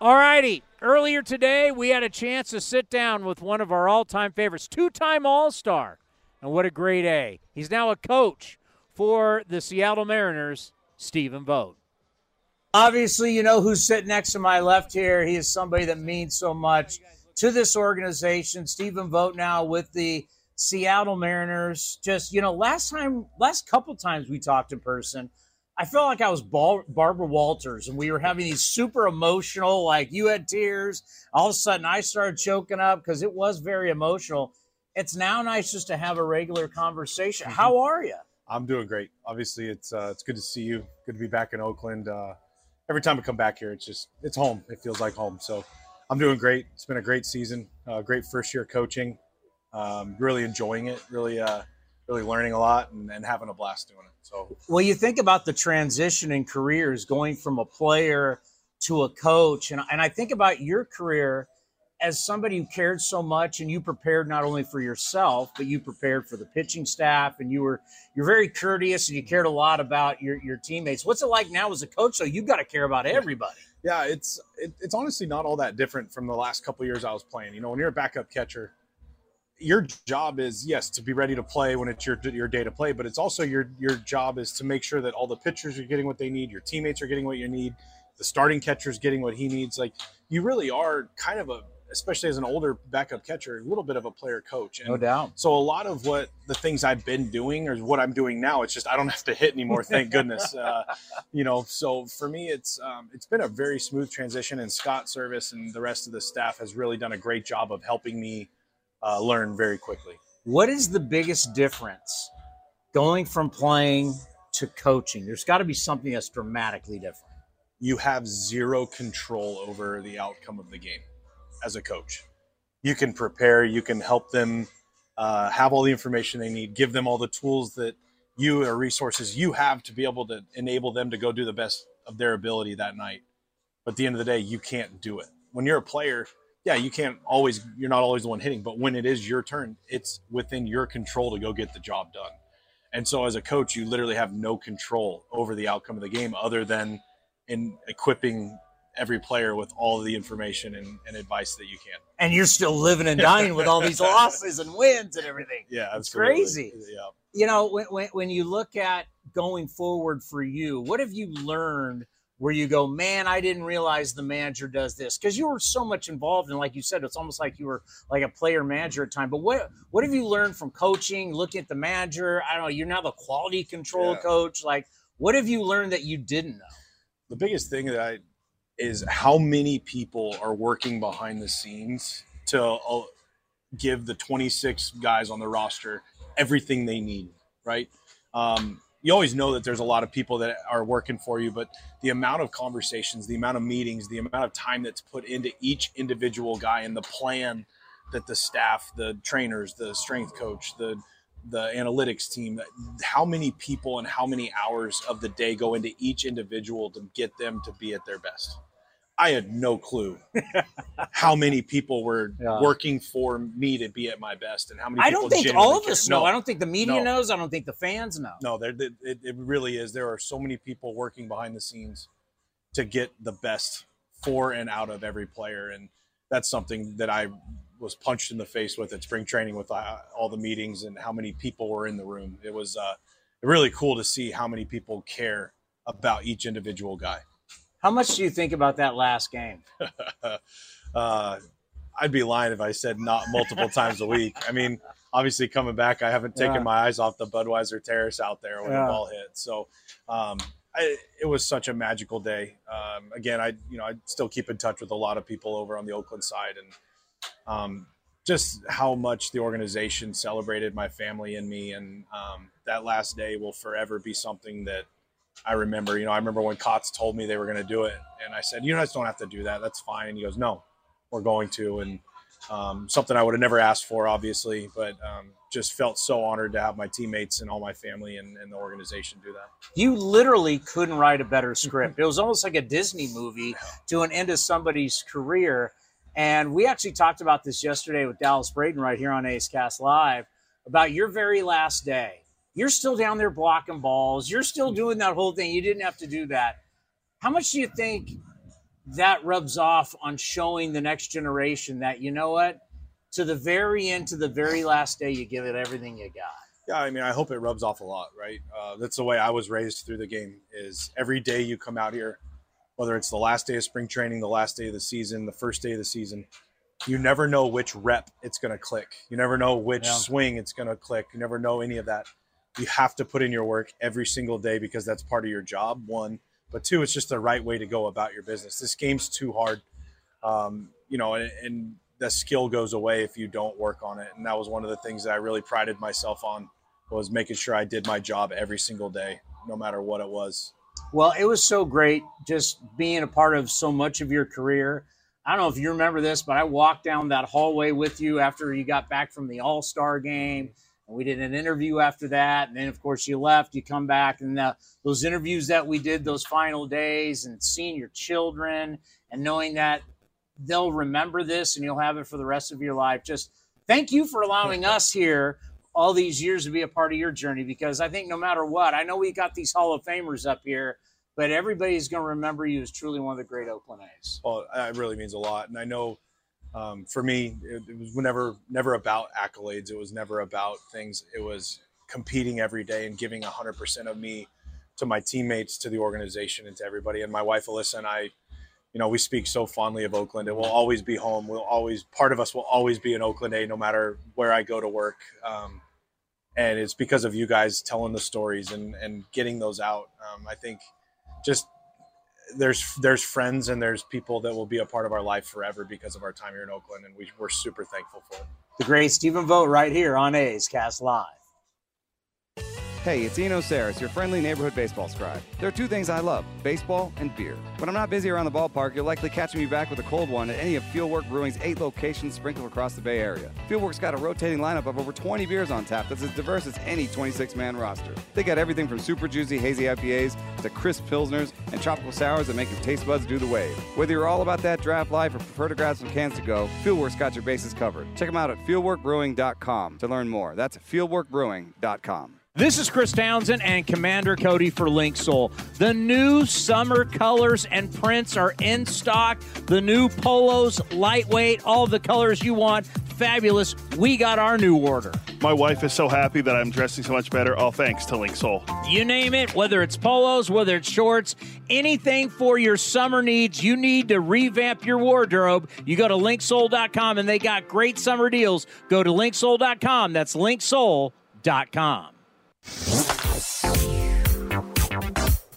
All righty. Earlier today, we had a chance to sit down with one of our all time favorites, two time All Star. And what a great A. He's now a coach for the Seattle Mariners, Stephen Vogt. Obviously, you know who's sitting next to my left here. He is somebody that means so much to this organization. Stephen Vogt now with the Seattle Mariners. Just, you know, last time, last couple times we talked in person, I felt like I was Barbara Walters and we were having these super emotional, like you had tears. All of a sudden I started choking up because it was very emotional. It's now nice just to have a regular conversation. How are you? I'm doing great. Obviously, it's uh, it's good to see you. Good to be back in Oakland. Uh, every time I come back here, it's just it's home. It feels like home. So I'm doing great. It's been a great season. Uh, great first year coaching. Um, really enjoying it. Really, uh, really learning a lot and, and having a blast doing it. So Well, you think about the transition in careers going from a player to a coach. And, and I think about your career as somebody who cared so much and you prepared not only for yourself, but you prepared for the pitching staff and you were you're very courteous and you cared a lot about your, your teammates. What's it like now as a coach? So you've got to care about everybody. yeah, it's it, it's honestly not all that different from the last couple years I was playing. You know, when you're a backup catcher, your job is yes to be ready to play when it's your your day to play, but it's also your your job is to make sure that all the pitchers are getting what they need, your teammates are getting what you need, the starting catcher is getting what he needs. Like you really are kind of a especially as an older backup catcher, a little bit of a player coach. And No doubt. so a lot of what the things I've been doing or what I'm doing now, it's just I don't have to hit anymore. Thank *laughs* goodness. Uh, you know, so for me, it's um, it's been a very smooth transition, and Scott Servais and the rest of the staff has really done a great job of helping me uh, learn very quickly. What is the biggest difference going from playing to coaching? There's got to be something that's dramatically different. You have zero control over the outcome of the game as a coach. You can prepare, you can help them uh, have all the information they need, give them all the tools that you or resources you have to be able to enable them to go do the best of their ability that night. But at the end of the day, you can't do it. When you're a player, yeah, you can't always, you're not always the one hitting, but when it is your turn, it's within your control to go get the job done. And so as a coach, you literally have no control over the outcome of the game other than in equipping every player with all the information and, and advice that you can. And you're still living and dying with all these *laughs* losses and wins and everything. Yeah, It's crazy. Yeah. you know when, when, when you look at going forward for you what have you learned where you go man i didn't realize the manager does this. Because you were so much involved and like you said it's almost like you were like a player manager at time. But what what have you learned from coaching looking at the manager? I don't know you're now the quality control Yeah. coach. Like what have you learned that you didn't know? The biggest thing that I is how many people are working behind the scenes to uh, give the 26 guys on the roster everything they need, right? Um, you always know that there's a lot of people that are working for you, but the amount of conversations, the amount of meetings, the amount of time that's put into each individual guy and the plan that the staff, the trainers, the strength coach, the the analytics team, how many people and how many hours of the day go into each individual to get them to be at their best. I had no clue how many people were *laughs* Yeah. working for me to be at my best and how many I don't think all of us know. No. I don't think the media No. knows. I don't think the fans know. No, there it, it really is. There are so many people working behind the scenes to get the best for and out of every player, and that's something that I was punched in the face with at spring training with uh, all the meetings and how many people were in the room. It was uh, really cool to see how many people care about each individual guy. How much do you think about that last game? *laughs* uh, I'd be lying if I said not multiple times a week. I mean, obviously coming back, I haven't taken Yeah. my eyes off the Budweiser terrace out there when Yeah. the ball hit. So um, I, it was such a magical day. Um, again, I you know I still keep in touch with a lot of people over on the Oakland side, and um, just how much the organization celebrated my family and me, and um, that last day will forever be something that I remember. You know, I remember when Kotz told me they were going to do it, and I said, "You guys don't have to do that. That's fine." And he goes, "No, we're going to." And um, something I would have never asked for, obviously, but um, just felt so honored to have my teammates and all my family and, and the organization do that. You literally couldn't write a better script. It was almost like a Disney movie to an end of somebody's career. And we actually talked about this yesterday with Dallas Braden right here on A's Cast Live about your very last day. You're still down there blocking balls. You're still doing that whole thing. You didn't have to do that. How much do you think that rubs off on showing the next generation that, you know what, to the very end, to the very last day, you give it everything you got? Yeah, I mean, I hope it rubs off a lot, right? Uh, that's the way I was raised through the game. Is every day you come out here, whether it's the last day of spring training, the last day of the season, the first day of the season, you never know which rep it's going to click. You never know which Yeah. swing it's going to click. You never know any of that. You have to put in your work every single day because that's part of your job. One, but two, it's just the right way to go about your business. This game's too hard, um, you know, and, and the skill goes away if you don't work on it. And that was one of the things that I really prided myself on was making sure I did my job every single day, no matter what it was. Well, it was so great just being a part of so much of your career. I don't know if you remember this, but I walked down that hallway with you after you got back from the All Star game. We did an interview after that. And then, of course, you left, you come back. And uh, those interviews that we did those final days and seeing your children and knowing that they'll remember this and you'll have it for the rest of your life. Just thank you for allowing us here all these years to be a part of your journey because I think no matter what, I know we got these Hall of Famers up here, but everybody's going to remember you as truly one of the great Oakland A's. Well, it really means a lot. And I know um, for me, it, it was never, never about accolades. It was never about things. It was competing every day and giving 100% of me to my teammates, to the organization, and to everybody. And my wife, Alyssa, and I, you know, we speak so fondly of Oakland. It will always be home. We'll always, part of us will always be in Oakland A no matter where I go to work. Um, and it's because of you guys telling the stories and, and getting those out. Um, I think just there's there's friends and there's people that will be a part of our life forever because of our time here in Oakland, and we, we're super thankful for it. The great Stephen Vogt right here on A's Cast Live. Hey, it's Eno Sarris, your friendly neighborhood baseball scribe. There are two things I love baseball and beer. When I'm not busy around the ballpark, you'll likely catch me back with a cold one at any of Fieldwork Brewing's eight locations sprinkled across the Bay Area. Fieldwork's got a rotating lineup of over 20 beers on tap that's as diverse as any 26 man roster. They got everything from super juicy hazy IPAs to crisp pilsners and tropical sours that make your taste buds do the wave. Whether you're all about that draft life or prefer to grab some cans to go, Fieldwork's got your bases covered. Check them out at fieldworkbrewing.com to learn more. That's fieldworkbrewing.com. This is Chris Townsend and Commander Cody for Linksoul. The new summer colors and prints are in stock. The new polos, lightweight, all the colors you want. Fabulous. We got our new order. My wife is so happy that I'm dressing so much better, all thanks to Linksoul. You name it, whether it's polos, whether it's shorts, anything for your summer needs, you need to revamp your wardrobe. You go to linksoul.com and they got great summer deals. Go to linksoul.com. That's linksoul.com.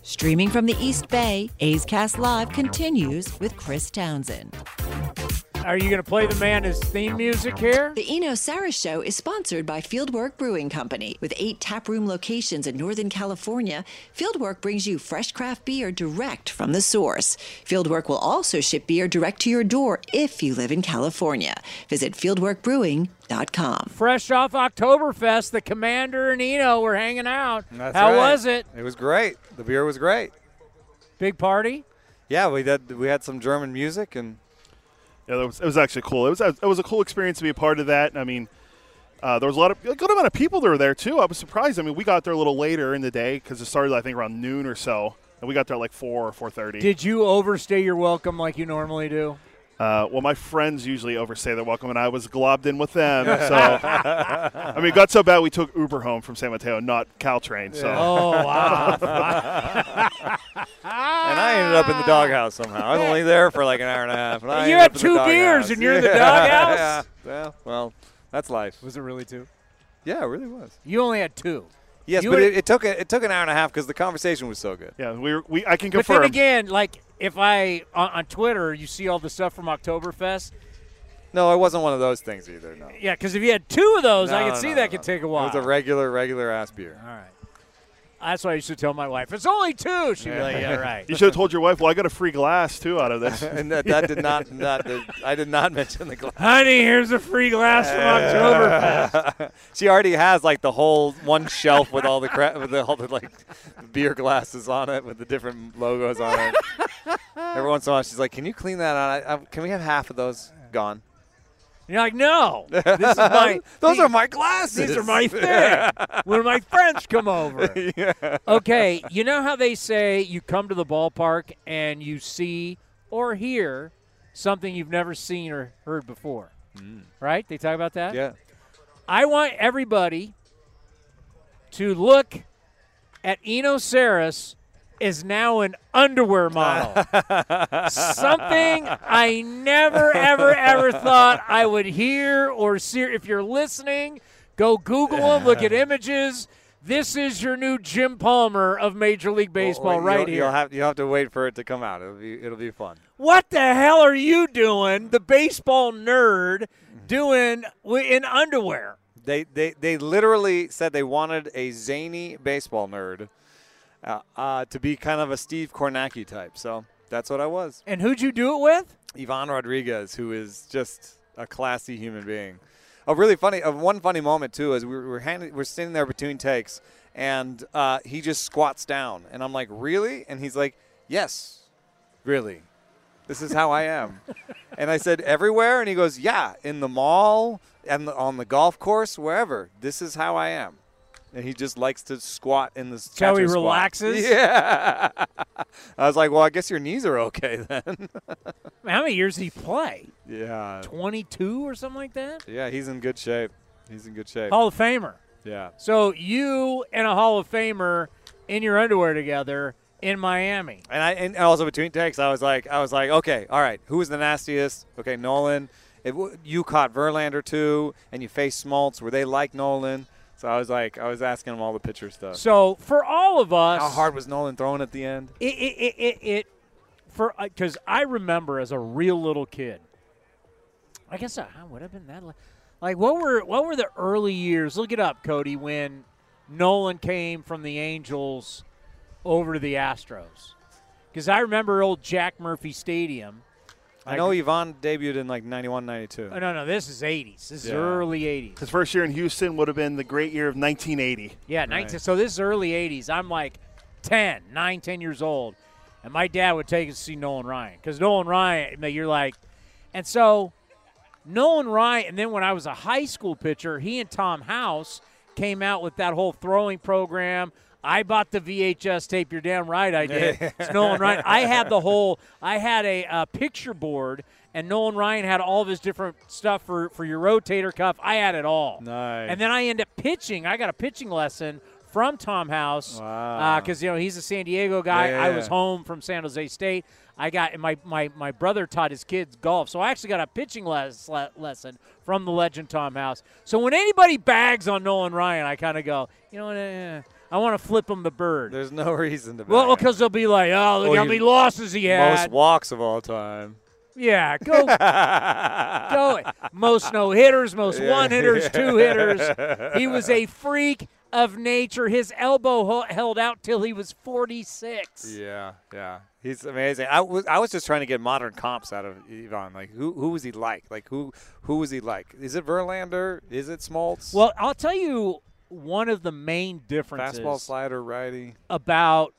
Streaming from the East Bay, A's Cast Live continues with Chris Townsend. Are you going to play the man his theme music here? The Eno Sarris Show is sponsored by Fieldwork Brewing Company. With eight taproom locations in Northern California, Fieldwork brings you fresh craft beer direct from the source. Fieldwork will also ship beer direct to your door if you live in California. Visit fieldworkbrewing.com. Fresh off Oktoberfest, the commander and Eno were hanging out. That's How right. was it? It was great. The beer was great. Big party? Yeah, we did. We had some German music and Yeah, was, it was actually cool. It was it was a cool experience to be a part of that. I mean, uh, there was a lot of a good amount of people that were there too. I was surprised. I mean, we got there a little later in the day because it started I think around noon or so, and we got there like four or four thirty. Did you overstay your welcome like you normally do? Uh, well, my friends usually overstay their welcome, and I was globbed in with them. *laughs* So, I mean, it got so bad we took Uber home from San Mateo, not Caltrain. So, Oh, wow. *laughs* and I ended up in the doghouse somehow. I was only there for like an hour and a half. and I You ended had up in the two doghouse. beers and you're in the doghouse? *laughs* yeah. Well, well, that's life. Was it really two? Yeah, it really was. You only had two. Yes, You but it, it took a, it took an hour and a half because the conversation was so good. yeah, we were, we I can confirm. But confirm. then again, like if I on, on Twitter, you see all the stuff from Oktoberfest. No, it wasn't one of those things either. No. Yeah, because if you had two of those, I No, could see no, that no, could take a while. It was a regular, regular ass beer. all right. That's why I used to tell my wife, it's only two. She'd be like, yeah, right. you should have told your wife. Well, I got a free glass too out of this. *laughs* and that, that did *laughs* not, not I did not mention the glass. Honey, here's a free glass from Oktoberfest. *laughs* she already has like the whole one shelf with all the cra- with the, all the like beer glasses on it with the different logos on it. Every once in a while, she's like, "Can you clean that out? I, I, can we have half of those gone?" You're like, no, this is my. *laughs* Those these- are my glasses. These are my thing. *laughs* when my friends come over. *laughs* yeah. Okay, you know how they say you come to the ballpark and you see or hear something you've never seen or heard before, mm. right? They talk about that. Yeah. I want everybody to look at Eno Sarris is now an underwear model. Something I never, ever, ever thought I would hear or see. If you're listening, go Google him, look at images. This is your new Jim Palmer of Major League Baseball, Well, right you'll, here. You'll have you have to wait for it to come out. It'll be it'll be fun. What the hell are you doing, the baseball nerd, doing in underwear? They they they literally said they wanted a zany baseball nerd uh, uh, to be kind of a Steve Kornacki type. So that's what I was. And who'd you do it with? Ivan Rodriguez, who is just a classy human being. A really funny, uh, one funny moment too is we were, we're, sitting there between takes, and uh, he just squats down, and I'm like, really? And he's like, yes, really. This is how I am. *laughs* and I said, everywhere? And he goes, yeah, in the mall and the, on the golf course, wherever. This is how I am. And he just likes to squat in the That's how he squat. relaxes? *laughs* Yeah. I was like, well, I guess your knees are okay *laughs* then. How many years did he play? yeah. 22 or something like that? Yeah, he's in good shape. He's in good shape. Hall of Famer. Yeah. So you and a Hall of Famer in your underwear together in Miami. And I and also between takes, I was like, I was like, okay, all right, who was the nastiest? Okay, Nolan. If you caught Verlander too, and you faced Smoltz, were they like Nolan? So I was like, I was asking him all the pitcher stuff. So for all of us, How hard was Nolan throwing at the end? it it it, it, for uh, because I remember as a real little kid. I guess uh, I, I would have been that. Like what were what were the early years? Look it up, Cody. When Nolan came from the Angels over to the Astros, because I remember old Jack Murphy Stadium. I know Ivan debuted in like 91, 92. Oh, no, no, this is '80s. This is Yeah. early '80s. His first year in Houston would have been the great year of 1980. Yeah, 19, so this is early 80s. I'm like 10, 9, 10 years old. And my dad would take us to see Nolan Ryan. Because Nolan Ryan, you're like, and so Nolan Ryan, and then when I was a high school pitcher, he and Tom House came out with that whole throwing program. I bought the VHS tape. You're damn right I did. it's *laughs* Nolan Ryan. I had the whole, I had a uh, picture board, and Nolan Ryan had all of his different stuff for, for your rotator cuff. I had it all. Nice. And then I end up pitching. I got a pitching lesson from Tom House Wow. because you know he's a San Diego guy. Yeah, I was home from San Jose State. I got my, my my brother taught his kids golf, so I actually got a pitching les- le- lesson from the legend Tom House. So when anybody bags on Nolan Ryan, I kind of go, you know what? eh, I want to flip him the bird. There's no *laughs* reason to. Well, because they'll be like, oh, look Well, how many losses he had. Most walks of all time. Yeah, go, *laughs* go. Most no hitters, most Yeah. one hitters, two hitters. He was a *laughs* freak of nature. His elbow held out till he was 46. Yeah, yeah, he's amazing. I was I was just trying to get modern comps out of Ivan. Like who who was he like? Like who who was he like? Is it Verlander? Is it Smoltz? Well, I'll tell you one of the main differences fastball slider righty. about.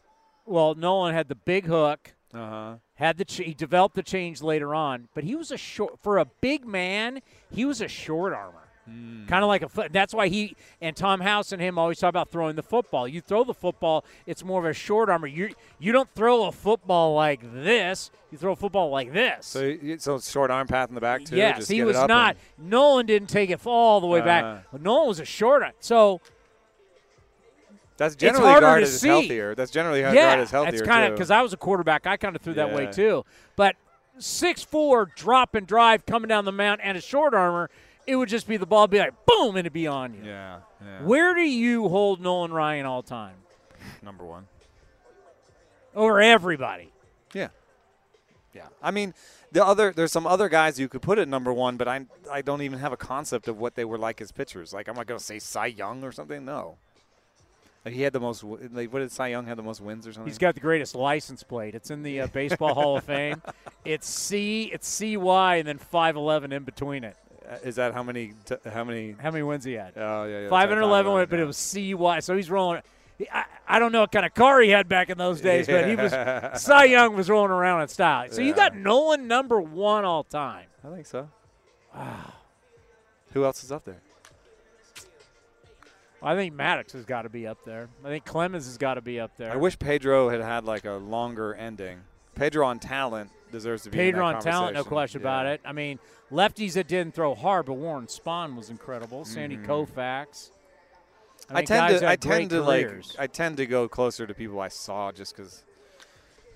Well, Nolan had the big hook. Uh huh. Had the ch- he developed the change later on, but he was a short for a big man. He was a short armor, Hmm. kind of like a foot. That's why he and Tom House and him always talk about throwing the football. You throw the football, it's more of a short armor. You you don't throw a football like this. You throw a football like this. So so short arm path in the back too. yes, he was not. and- Nolan didn't take it all the way Uh. back. Nolan was a short. arm. So That's generally harder guarded as see. healthier. That's generally how yeah, guarded as healthier That's kind of because I was a quarterback. I kind of threw that way too. But six four drop and drive coming down the mount and a short armor, it would just be the ball be like boom and it'd be on you. yeah, yeah. Where do you hold Nolan Ryan all time Number one. over everybody? Yeah. Yeah. I mean, the other there's some other guys you could put at number one, but I I don't even have a concept of what they were like as pitchers. Like, I'm not going to say Cy Young or something. No. Like he had the most. Like, what did Cy Young have the most wins or something? He's got the greatest license plate. It's in the uh, Baseball Hall of Fame. *laughs* It's C, it's CY, and then 511 in between it. Uh, Is that how many? T- how many? How many wins he had? Oh yeah, yeah. 511 went, but it was CY. So he's rolling. I, I don't know what kind of car he had back in those days, but he was Cy Young was rolling around in style. So you Yeah. got Nolan number one all time. I think so. Wow. Who else is up there? I think Maddux has got to be up there. I think Clemens has got to be up there. I wish Pedro had had like a longer ending. Pedro on talent deserves to be. Pedro on talent, no question Yeah. about it. I mean, lefties that didn't throw hard, but Warren Spahn was incredible. Sandy Mhm. Koufax. I, mean, tend to I tend to like. I tend to go closer to people I saw just because,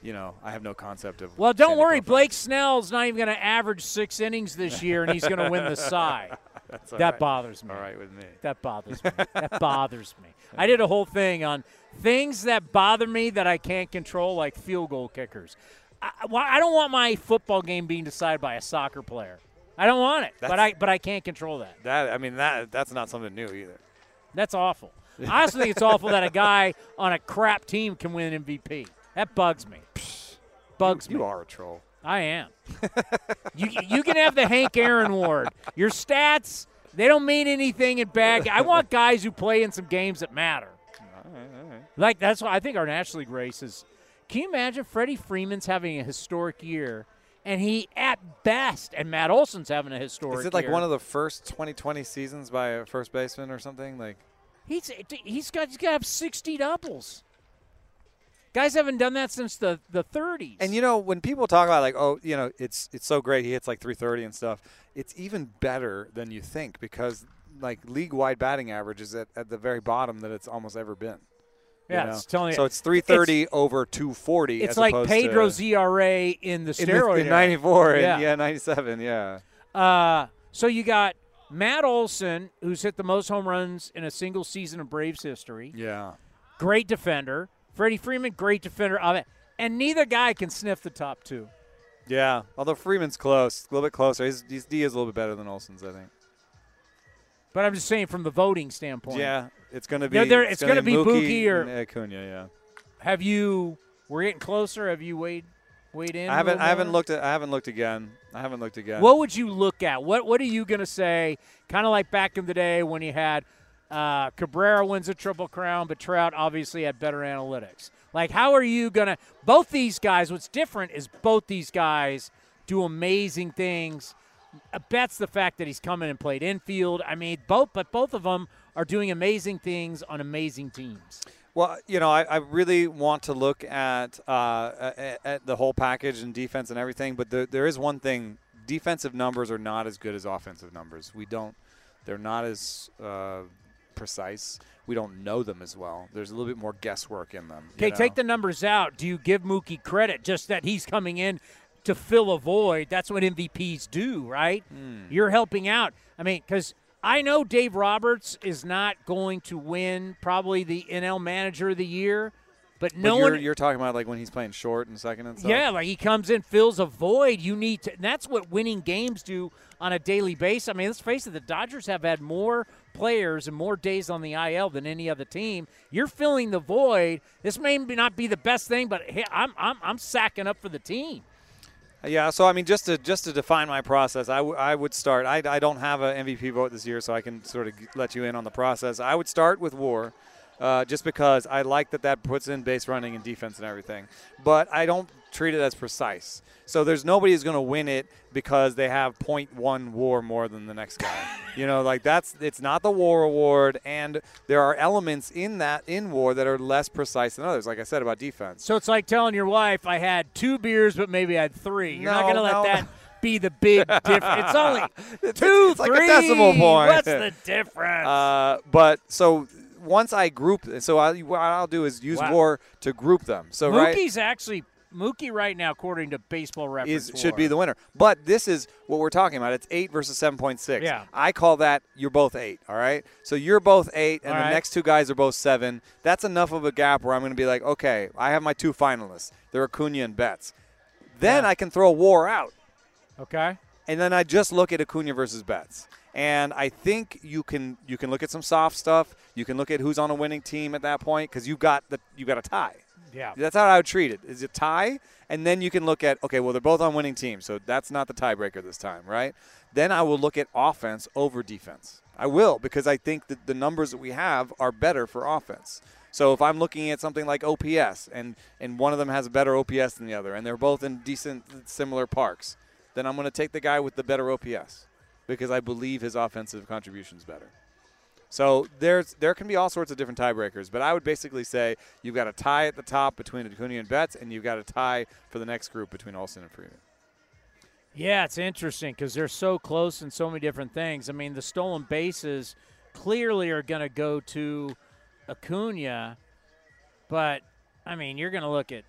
you know, I have no concept of. Well, don't Sandy worry. Koufax. Blake Snell's not even going to average six innings this year, and he's going to win the *laughs* Cy. *laughs* That's that right. bothers me. All right with me. That bothers me. *laughs* that bothers me. I did a whole thing on things that bother me that I can't control, like field goal kickers. I, I don't want my football game being decided by a soccer player. I don't want it, but I but I can't control that. That I mean that that's not something new either. That's awful. I also think it's awful that a guy on a crap team can win MVP. That bugs me. *laughs* Bugs You me. are a troll. I am. you you can have the Hank Aaron award. Your stats they don't mean anything in bad. I want guys who play in some games that matter. All right, all right. Like that's why I think our National League race is. Can you imagine Freddie Freeman's having a historic year, and he at best, and Matt Olson's having a historic. Is it like year. one of the first 2020 seasons by a first baseman or something? Like He's he's got he's got to have sixty doubles. Guys haven't done that since the the 30s. And you know, when people talk about like, oh, you know, it's it's so great he hits like 330 and stuff. It's even better than you think because like league wide batting average is at, at the very bottom that it's almost ever been. you Yeah, know? it's telling you- So it's 330 over 240. it's as like Pedro's ERA in the in, steroid the, in era. 94 and Yeah. yeah, 97, yeah. Uh, so you got Matt Olson, who's hit the most home runs in a single season of Braves history. Yeah. Great defender. Freddie Freeman, great defender of it. And neither guy can sniff the top two. Yeah, although Freeman's close, a little bit closer. His, his D is a little bit better than Olson's, I think. But I'm just saying from the voting standpoint. Yeah, it's going to be. They're- they're- it's gonna gonna be Mookie or- Acuna. Yeah. Have you? We're getting closer. Have you weighed weighed in? I haven't. I haven't looked at. I haven't looked again. I haven't looked again. What would you look at? What What are you going to say? Kind of like back in the day when you had uh, Cabrera wins a triple crown, but Trout obviously had better analytics. Like, how are you going to? Both these guys. What's different is both these guys do amazing things. Uh, Betts' the fact that he's come in and played infield. I mean, both, but both of them are doing amazing things on amazing teams. Well, you know, I, I really want to look at, uh, at at the whole package and defense and everything, but there, there is one thing: defensive numbers are not as good as offensive numbers. We don't; they're not as uh, precise. We don't know them as well. There's a little bit more guesswork in them. Okay, know? take the numbers out. Do you give Mookie credit just that he's coming in to fill a void? That's what MVPs do, right? Hmm. You're helping out. I mean, because I know Dave Roberts is not going to win probably the NL Manager of the Year, But But no you're, one. you're talking about like when he's playing short and second and stuff. Yeah, like he comes in, fills a void. You need to. And that's what winning games do on a daily basis. I mean, let's face it, the Dodgers have had more players and more days on the IL than any other team. You're filling the void. This may not be the best thing, but hey, I'm I'm I'm sacking up for the team. Yeah, so I mean, just to just to define my process, I, w- I would start. I, I don't have an MVP vote this year, so I can sort of let you in on the process. I would start with WAR, uh, just because I like that that puts in base running and defense and everything. But I don't treat it as precise. So there's nobody who's going to win it because they have 0.1 WAR more than the next guy. *laughs* you know, like that's it's not the WAR award, and there are elements in that in WAR that are less precise than others. Like I said about defense. So it's like telling your wife, "I had two beers, but maybe I had three. You're not going to let no. that be the big *laughs* difference. It's only two, it's like a three. decimal point. What's the difference? *laughs* Uh, but so once I group, so I, what I'll do is use Wow. WAR to group them. So right actually Mookie right now, according to Baseball Reference, is should be the winner. But this is what we're talking about. It's eight versus seven point six. Yeah. I call that you're both eight. All right. So you're both eight, and All the right. next two guys are both seven. That's enough of a gap where I'm going to be like, okay, I have my two finalists. They're Acuna and Betts. Then I can throw WAR out. Okay. and then I just look at Acuna versus Betts. And I think you can you can look at some soft stuff. You can look at who's on a winning team at that point because you got the you got a tie. Yeah. That's how I would treat it. Is a tie, and then you can look at okay, well they're both on winning teams, so that's not the tiebreaker this time, right? Then I will look at offense over defense. I will because I think that the numbers that we have are better for offense. So if I'm looking at something like OPS and and one of them has a better OPS than the other, and they're both in decent similar parks, then I'm going to take the guy with the better OPS because I believe his offensive contribution is better. So there's there can be all sorts of different tiebreakers, but I would basically say you've got a tie at the top between Acuna and Betts, and you've got a tie for the next group between Olson and Freeman. Yeah, it's interesting because they're so close in so many different things. I mean, the stolen bases clearly are going to go to Acuna, but I mean, you're going to look at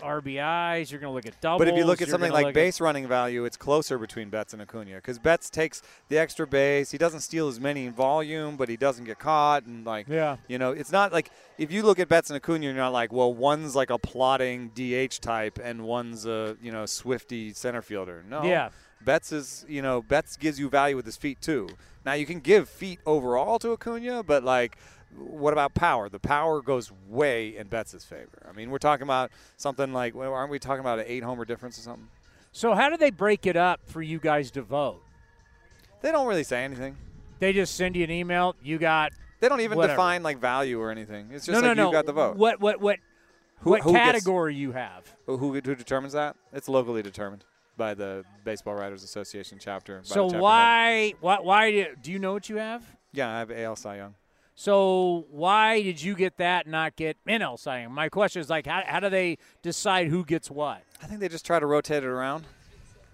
RBIs, you're going to look at doubles. But if you look at something like base running value, it's closer between Betts and Acuna because Betts takes the extra base. He doesn't steal as many in volume, but he doesn't get caught. And like, Yeah. you know, it's not like if you look at Betts and Acuna, you're not like, well, one's like a plotting DH type and one's a you know swifty center fielder. No, Yeah. Betts is you know Betts gives you value with his feet too. Now you can give feet overall to Acuna, but like. What about power? The power goes way in Betts' favor. I mean, we're talking about something like, well, aren't we talking about an eight homer difference or something? So, how do they break it up for you guys to vote? They don't really say anything. They just send you an email. You got. They don't even whatever. define like value or anything. It's just no, like no, you no. got the vote. What, what, what, Who- what who gets- category you have? Who, who, determines that? It's locally determined by the Baseball Writers Association chapter. So chapter why, why, why do, do you know what you have? Yeah, I have AL Cy Young. So why did you get that, and not get NL Cy Young? My question is like, how, how do they decide who gets what? I think they just try to rotate it around.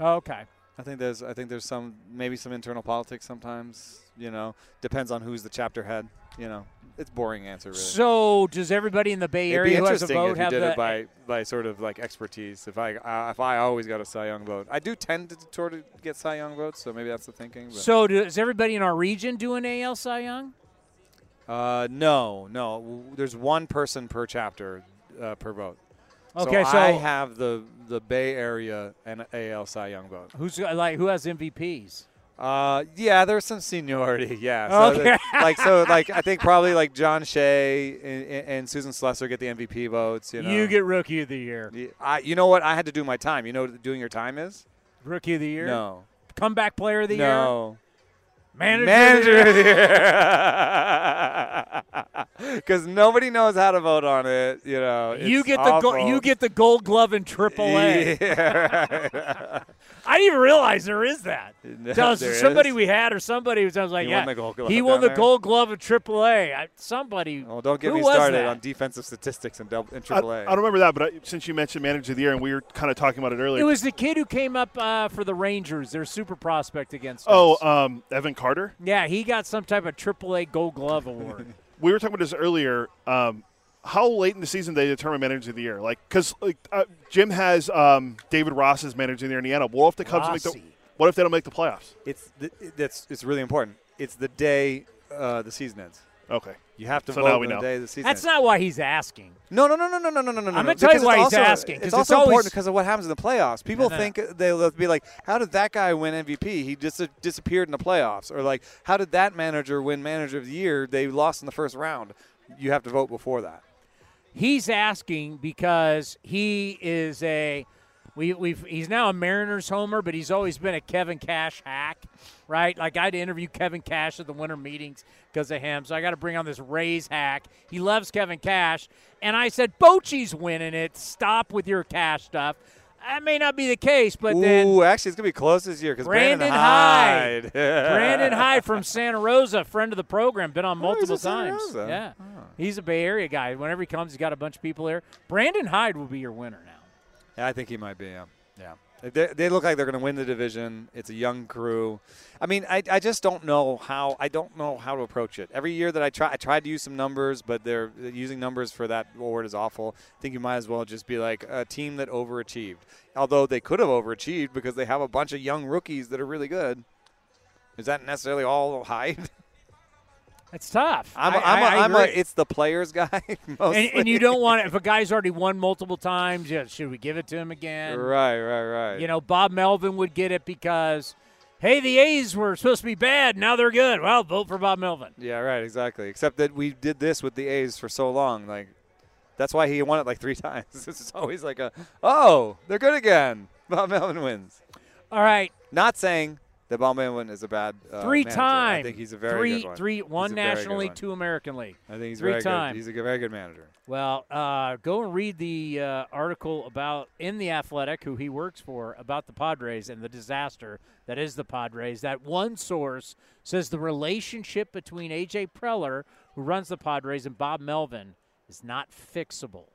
Okay. I think there's I think there's some maybe some internal politics sometimes. You know, depends on who's the chapter head. You know, it's boring answer really. So does everybody in the Bay It'd Area who has a vote have did the? it by, by sort of like expertise. If I uh, if I always got a Cy Young vote, I do tend to sort of get Cy Young votes, so maybe that's the thinking. But. so does everybody in our region do an AL Cy Young? Uh, no, no. There's one person per chapter uh, per vote. Okay, so, so- I have the the Bay Area and AL Cy Young vote. Who's like who has MVPs? Uh, yeah, there's some seniority. *laughs* Yeah. So Okay. the- *laughs* like so, *laughs* like I think probably like John Shea and, and Susan Slusser get the MVP votes. You know. You get Rookie of the Year. I, you know what? I had to do my time. You know what doing your time is? Rookie of the Year. No. Comeback Player of the Year. No. Manager, Manager of of the the Year. Because nobody knows how to vote on it. You know. You get the go- you get the Gold Glove in AAA. *laughs* Yeah, I didn't even realize there is that. *laughs* No, Tell there somebody is. we had or somebody was I was like, He yeah, won the Gold Glove he won the there? Gold Glove in AAA. I, somebody. Well, don't get me started that? on defensive statistics in, double, in AAA. I don't remember that, but I, since you mentioned manager of the year and we were kind of talking about it earlier. It was the kid who came up uh, for the Rangers. Their super prospect against. oh, us. um, Evan Carter. yeah, he got some type of AAA Gold Glove award. *laughs* we were talking about this earlier. Um, how late in the season they determine manager of the year? Like, because like, uh, Jim has um, David Ross as manager in the Indiana. What if the Cubs Rossi. make the What if they don't make the playoffs? It's that's it's really important. It's the day uh, the season ends. Okay. You have to so vote now we on know. the day the season. That's ends. not why he's asking. No, no, no, no, no, no, no, no. I'm gonna no. tell you why also, he's asking. It's, it's also always... important because of what happens in the playoffs. People no, no. think they'll be like, "How did that guy win MVP? He just dis- disappeared in the playoffs," or like, "How did that manager win Manager of the Year? They lost in the first round." You have to vote before that. He's asking because he is a we we've he's now a Mariners homer, but he's always been a Kevin Cash hack, right? Like I had to interview Kevin Cash at the winter meetings because of him, so I got to bring on this Rays hack. He loves Kevin Cash, and I said Bochy's winning it. Stop with your Cash stuff. That may not be the case, but then Ooh, actually, it's gonna be close this year because Brandon Hyde. Hyde. Brandon *laughs* Hyde from Santa Rosa, friend of the program, been on Oh, multiple times. Yeah, he's a Bay Area guy. Whenever he comes, he's got a bunch of people there. Brandon Hyde will be your winner now. Yeah, I think he might be. Yeah, yeah. They, they look like they're going to win the division. It's a young crew. I mean, I, I just don't know how I don't know how to approach it. Every year that I try, I tried to use some numbers, but they're using numbers for that award is awful. I think you might as well just be like a team that overachieved. Although they could have overachieved because they have a bunch of young rookies that are really good. Is that necessarily all Hyde? *laughs* It's tough. I'm, I- a, I'm, a, I- I I'm a, agree. it's the players *laughs* guy. and, and you don't want it if a guy's already won multiple times. Yeah, should we give it to him again? Right, right, right. You know, Bob Melvin would get it because, hey, the A's were supposed to be bad. Now they're good. Well, vote for Bob Melvin. Yeah, right, exactly. Except that we did this with the A's for so long. Like, that's why he won it like three *laughs* times. It's always like a, oh, they're good again. Bob Melvin wins. All right. Not saying that Bob Melvin is a bad uh, three manager. time. I think he's a very three, good one. Three, one a very good National League, one. two American League. I think he's three very time. good. He's a very good manager. Well, uh, go and read the uh, article about in the Athletic, who he works for, about the Padres and the disaster that is the Padres. That one source says the relationship between AJ Preller, who runs the Padres, and Bob Melvin is not fixable,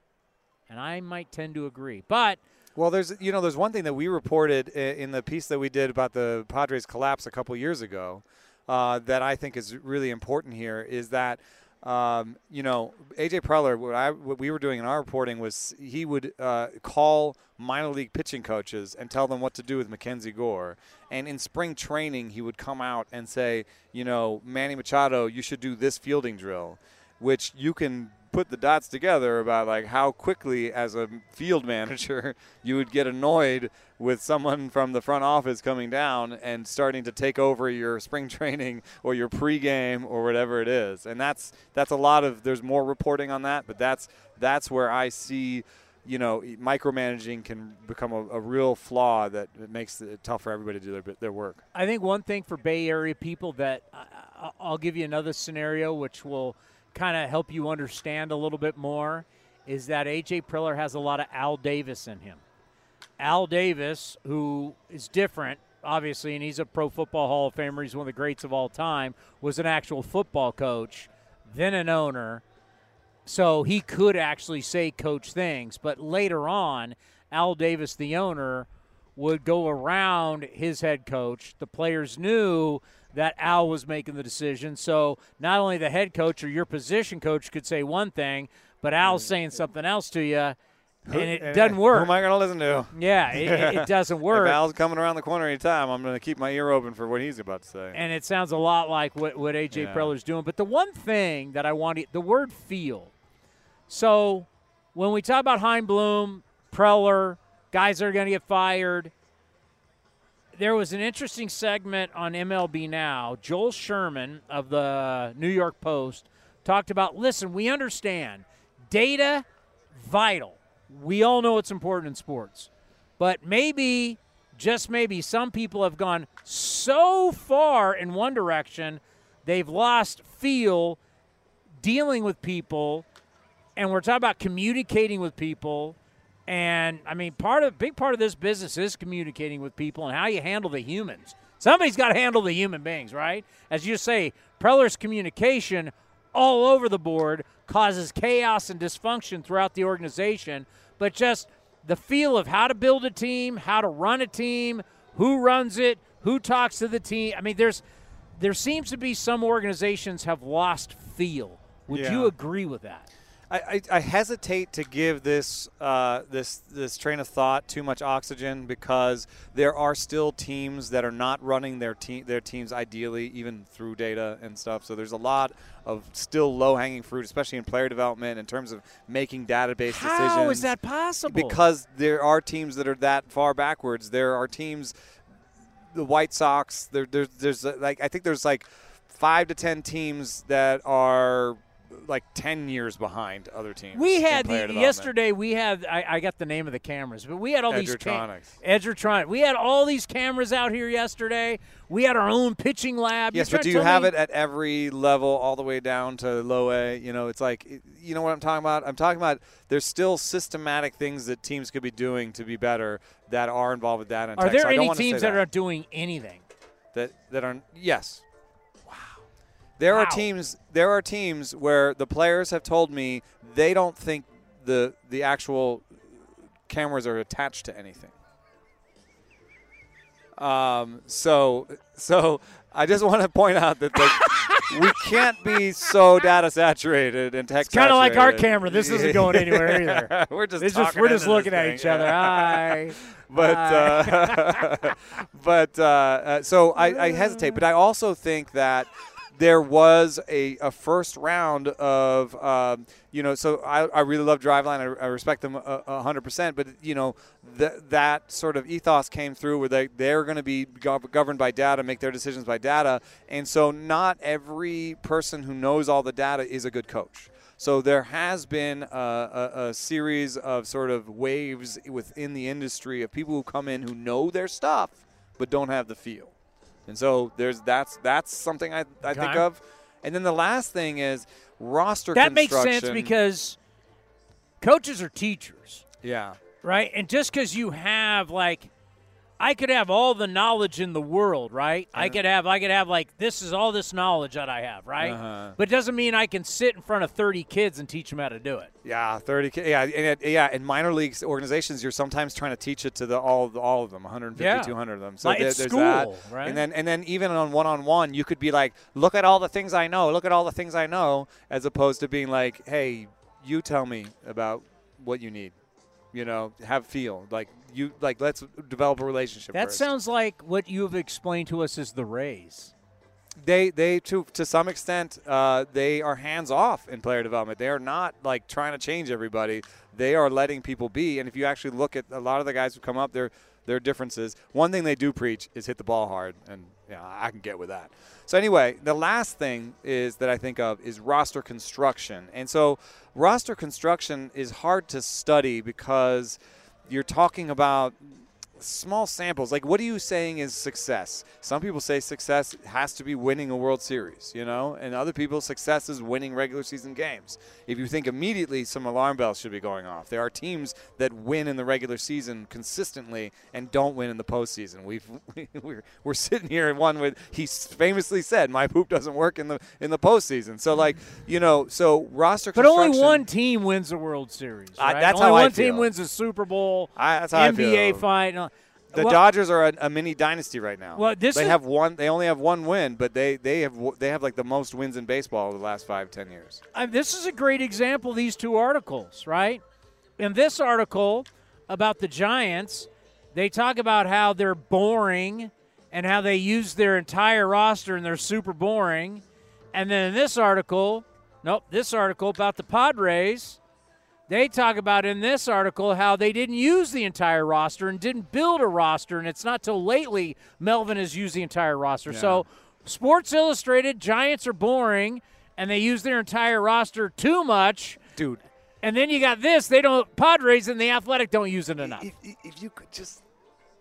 and I might tend to agree. But Well, there's you know there's one thing that we reported in the piece that we did about the Padres collapse a couple years ago uh, that I think is really important here is that um, you know AJ Preller what, I, what we were doing in our reporting was he would uh, call minor league pitching coaches and tell them what to do with Mackenzie Gore. And in spring training he would come out and say you know Manny Machado you should do this fielding drill which you can put the dots together about like how quickly as a field manager *laughs* you would get annoyed with someone from the front office coming down and starting to take over your spring *laughs* training or your pregame or whatever it is. And that's that's a lot of there's more reporting on that but that's that's where I see you know micromanaging can become a, a real flaw that that makes it tough for everybody to do their, their work. I think one thing for Bay Area people that I- I- I'll give you another scenario which will kind of help you understand a little bit more is that AJ Preller has a lot of Al Davis in him. Al Davis, who is different, obviously, and he's a Pro Football Hall of Famer, he's one of the greats of all time, was an actual football coach, then an owner. So he could actually say coach things. But later on, Al Davis, the owner, would go around his head coach. The players knew that Al was making the decision. So not only the head coach or your position coach could say one thing, but Al's mm. saying something else to you, and it eh, doesn't work. Who am I going to listen to? Yeah, it, it- *laughs* doesn't work. If Al's coming around the corner anytime, I'm going to keep my ear open for what he's about to say. and it sounds a lot like what, what AJ Yeah. Preller's doing. But the one thing that I want to, the word feel. So when we talk about Chaim Bloom, Preller, guys that are going to get fired, there was an interesting segment on MLB Now. Joel Sherman of the New York Post talked about listen, we understand data, vital. We all know it's important in sports. But maybe, just maybe, some people have gone so far in one direction, they've lost feel dealing with people. And we're talking about communicating with people. And I mean, part of big part of this business is communicating with people and how you handle the humans. Somebody's got to handle the human beings, right? As you say, Preller's communication all over the board causes chaos and dysfunction throughout the organization. But just the feel of how to build a team, how to run a team, who runs it, who talks to the team. I mean, there's there seems to be some organizations have lost feel. Would you agree with that? I, I, I hesitate to give this uh, this this train of thought too much oxygen because there are still teams that are not running their team their teams ideally even through data and stuff. So there's a lot of still low hanging fruit, especially in player development in terms of making database How decisions. How is that possible? Because there are teams that are that far backwards. There are teams, the White Sox. There, there there's like I think there's like five to ten teams that are like 10 years behind other teams. We had the, yesterday. We had I, I, got the name of the cameras, but we had all these Edgertronics. Edgertronic. We had all these cameras out here yesterday. We had our own pitching lab. Yes, but do you have me- it at every level, all the way down to low A? You know, it's like you know what I'm talking about. I'm talking about there's still systematic things that teams could be doing to be better that are involved with that. And Are there So any teams that are doing anything? that that are yes. Wow. There are teams. There are teams where the players have told me they don't think the the actual cameras are attached to anything. Um. So so I just want to point out that like, we can't be so data saturated and tech. It's kind of like our camera. This isn't going anywhere either. *laughs* we're just It's just we're just looking at each other. Hi. *laughs* but Hi. uh, *laughs* but uh, uh, so I, I hesitate. But I also think that there was a, a first round of um, you know. So I, I really love Driveline. I, I respect them a- a hundred percent. But you know th- that sort of ethos came through where they they're going to be gov- governed by data, make their decisions by data, and so not every person who knows all the data is a good coach. So there has been a, a, a series of sort of waves within the industry of people who come in who know their stuff but don't have the feel. And so there's that's that's something I, I think of. And then the last thing is roster that makes sense because coaches are teachers, yeah. right? And just because you have like, I could have all the knowledge in the world, right? I could have, I could have like, this is all this knowledge that I have, right? Uh-huh. But it doesn't mean I can sit in front of 30 kids and teach them how to do it. Yeah, thirty. K Yeah, and it, yeah. In minor leagues organizations, you're sometimes trying to teach it to the all all of them, 150, Yeah. 200 of them. So Like, there- there's school, that. right? And then and then even on one on one, you could be like, look at all the things I know. Look at all the things I know, as opposed to being like, hey, you tell me about what you need. You know, have feel like you like. Let's develop a relationship. That first. sounds like what you have explained to us is the Rays. they they to to some extent uh, they are hands off in player development. They are not like trying to change everybody. They are letting people be. And if you actually look at a lot of the guys who come up, their their differences. One thing they do preach is hit the ball hard, and yeah, I can get with that. So anyway, the last thing is that I think of is roster construction, and so roster construction is hard to study because you're talking about small samples. Like, what are you saying is success? Some people say success has to be winning a World Series, you know, and other people success is winning regular season games. If you think immediately, some alarm bells should be going off. There are teams that win in the regular season consistently and don't win in the postseason. We've *laughs* we're, we're sitting here in one with he famously said, "My poop doesn't work in the in the postseason." So, like, you know, so roster But only one team wins the World Series. I- right? that's only how I one team wins the Super Bowl. I, that's how I NBA feel. final. The Well, Dodgers are a, a mini dynasty right now. Well, this they is- have one. They only have one win, but they they have they have like the most wins in baseball over the last five ten years. I, this is a great example. These two articles, right? In this article about the Giants, they talk about how they're boring and how they use their entire roster and they're super boring. And then in this article, nope, this article about the Padres, they talk about in this article how they didn't use the entire roster and didn't build a roster. And it's not till lately Melvin has used the entire roster. So, Sports Illustrated, Giants are boring and they use their entire roster too much. Dude. And then you got this, they don't, Padres and the Athletic don't use it enough. If, if you could just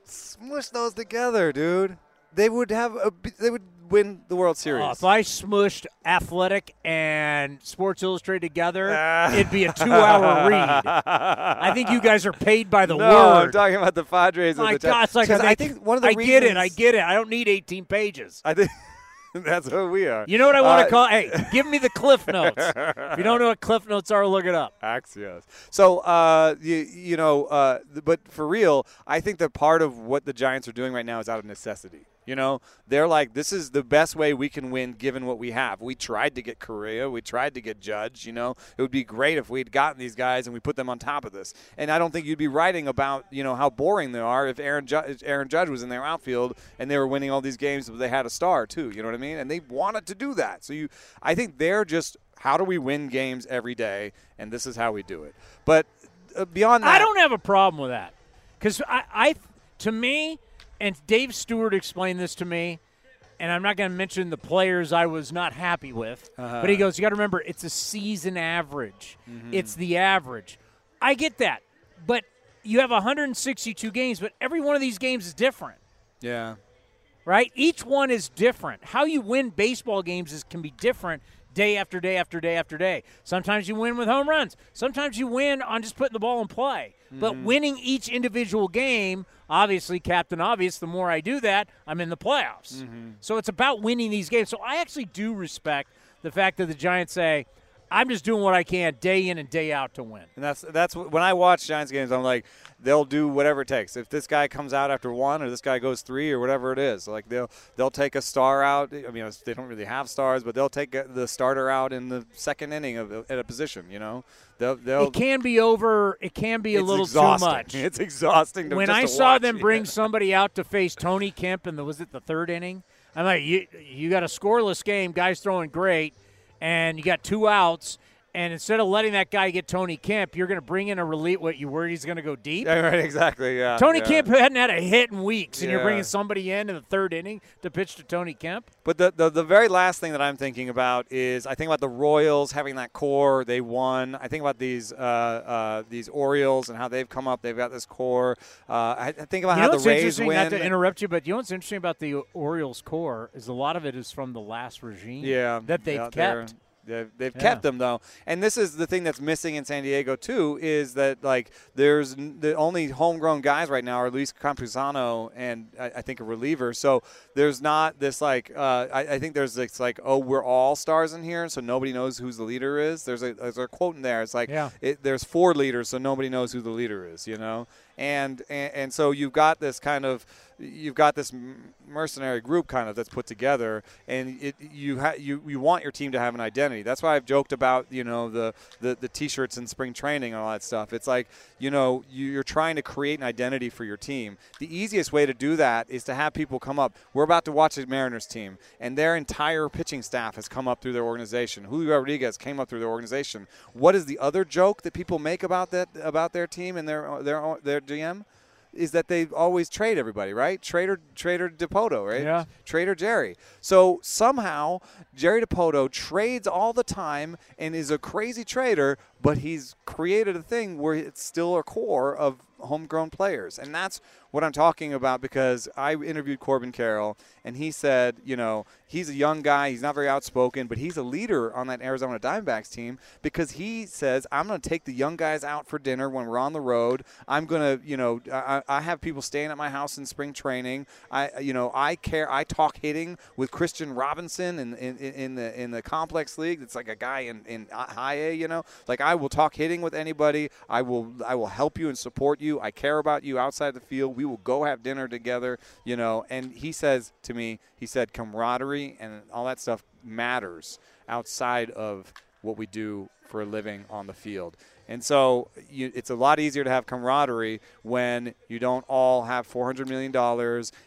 smush those together, dude, they would have a, they would win the World Series. Oh, if I smushed Athletic and Sports Illustrated together, Ah. *laughs* it'd be a two-hour read. I think you guys are paid by the *laughs* no, word. I'm talking about the Padres. My the Gi- God, it's like I, think one of the I get it. I get it. I don't need 18 pages. I think *laughs* that's what we are. You know what I want Uh, to call? Hey, give me the Cliff Notes. if you don't know what Cliff Notes are, look it up. Axios. So, uh, you, you know, uh, but for real, I think that part of what the Giants are doing right now is out of necessity. You know, they're like, this is the best way we can win given what we have. We tried to get Correa. we tried to get Judge. You know, it would be great if we'd gotten these guys and we put them on top of this. And I don't think you'd be writing about you know how boring they are if Aaron Judge, Aaron Judge was in their outfield and they were winning all these games, but they had a star too. You know what I mean? And they wanted to do that. So you, I think they're just how do we win games every day, and this is how we do it. But uh, beyond that, I don't have a problem with that because I, I, to me, and Dave Stewart explained this to me, and I'm not going to mention the players I was not happy with, Uh-huh. but he goes, "You got to remember, it's a season average. Mhm. It's the average." I get that, but you have 162 games, but every one of these games is different Yeah. right? Each one is different. How you win baseball games is can be different day after day after day after day. Sometimes you win with home runs. Sometimes you win on just putting the ball in play. But Mhm. winning each individual game, obviously, Captain Obvious, the more I do that, I'm in the playoffs. Mhm. So it's about winning these games. So I actually do respect the fact that the Giants say, I'm just doing what I can day in and day out to win. And that's that's when I watch Giants games. I'm like, they'll do whatever it takes. If this guy comes out after one, or this guy goes three, or whatever it is, like they'll they'll take a star out. I mean, they don't really have stars, but they'll take the starter out in the second inning of at a position. You know, they'll they'll. It can be over. It can be a little exhausting. too much. *laughs* It's exhausting to- when I saw watch. them bring somebody out to face Tony Kemp in the was it the third inning? I'm like, you you got a scoreless game, guys throwing great, and you got two outs. And instead of letting that guy get Tony Kemp, you're going to bring in a relief. What you worried he's going to go deep? Yeah, right, exactly. Yeah. Tony yeah. Kemp hadn't had a hit in weeks, and you're bringing somebody in in the third inning to pitch to Tony Kemp. But the, the the very last thing that I'm thinking about is I think about the Royals having that core. They won. I think about these uh, uh, these Orioles and how they've come up. They've got this core. Uh, I, I think about you how know the Rays interesting? win. Not to interrupt you, but you know what's interesting about the Orioles core is a lot of it is from the last regime. Yeah, that they've yeah, kept. They've, they've Yeah. kept them though, and this is the thing that's missing in San Diego too. Is that like there's n- the only homegrown guys right now are Luis Campusano and I, I think a reliever. So there's not this like uh, I, I think there's this like oh we're all stars in here, so nobody knows who's the leader is. There's a there's a quote in there. It's like Yeah. it, there's four leaders, so nobody knows who the leader is. You know, and and, and so you've got this kind of you've got this mercenary group kind of that's put together, and it you ha- you you want your team to have an identity. That's why I've joked about you know the the, the t-shirts in spring training and all that stuff. It's like you know you, you're trying to create an identity for your team. The easiest way to do that is to have people come up. We're about to watch the Mariners team, and their entire pitching staff has come up through their organization. Julio Rodriguez came up through their organization. What is the other joke that people make about that about their team and their their their GM? Is that they always trade everybody, right? Trader Trader Dipoto, right? Yeah. Trader Jerry. So somehow Jerry Dipoto trades all the time and is a crazy trader, but he's created a thing where it's still a core of homegrown players. And that's what I'm talking about because I interviewed Corbin Carroll and he said, you know, he's a young guy, he's not very outspoken, but he's a leader on that Arizona Diamondbacks team because he says, I'm going to take the young guys out for dinner when we're on the road. I'm going to, you know, I, I have people staying at my house in spring training. I, you know, I care. I talk hitting with Kristian Robinson in, in, in the in the complex league. It's like a guy in, in high A, you know, like I will talk hitting with anybody. I will I will help you and support you. I care about you outside the field. We will go have dinner together, you know. And he says to me, he said camaraderie and all that stuff matters outside of what we do for a living on the field. And so you, it's a lot easier to have camaraderie when you don't all have $400 million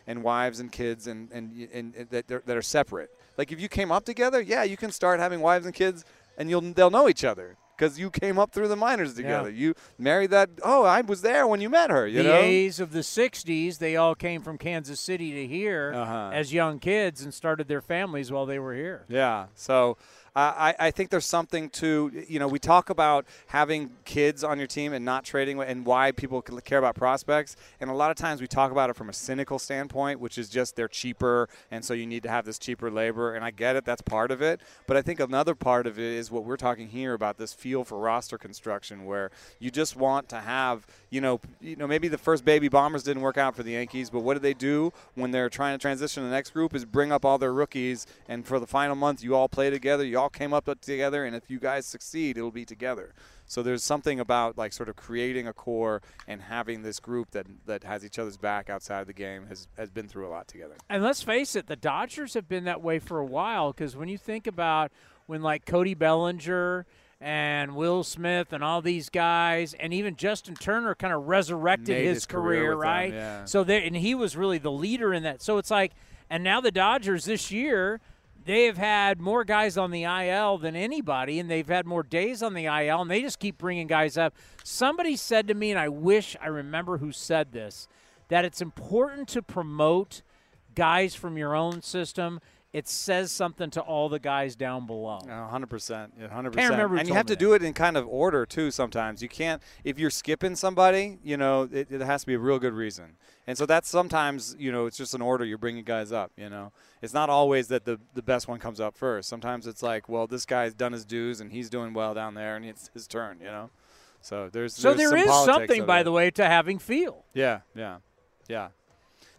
and wives and kids and, and, and, and that, that are separate. Like if you came up together, yeah, you can start having wives and kids and you'll they'll know each other because you came up through the minors together. You married that. Oh, I was there when you met her. You the know. A's of the '60s, they all came from Kansas City to here Uh-huh. as young kids and started their families while they were here. Yeah. So I, I think there's something to, you know, we talk about having kids on your team and not trading and why people care about prospects. And a lot of times we talk about it from a cynical standpoint, which is just they're cheaper. And so you need to have this cheaper labor. And I get it. That's part of it. But I think another part of it is what we're talking here about this feel for roster construction where you just want to have, you know, you know, maybe the first baby bombers didn't work out for the Yankees, but what do they do when they're trying to transition to the next group is bring up all their rookies and for the final month you all play together, you all came up together and if you guys succeed, it'll be together. So there's something about like sort of creating a core and having this group that that has each other's back outside of the game has has been through a lot together. And let's face it, the Dodgers have been that way for a while because when you think about when like Cody Bellinger and Will Smith and all these guys, and even Justin Turner kind of resurrected his, his career career, with them, right? yeah. So there, and he was really the leader in that. So it's like, and now the Dodgers this year, they have had more guys on the IL than anybody, and they've had more days on the IL, and they just keep bringing guys up. Somebody said to me, and I wish I remember who said this, that it's important to promote guys from your own system. It says something to all the guys down below. hundred percent, hundred percent. And you have to do it in kind of order too. Sometimes you can't. If you're skipping somebody, you know, it, it has to be a real good reason. And so that's sometimes, you know, it's just an order. You're bringing guys up. You know, it's not always that the the best one comes up first. Sometimes it's like, well, this guy's done his dues and he's doing well down there, and it's his turn. You know, so there's So there's there some is something, by the way, to having feel. Yeah, yeah, yeah.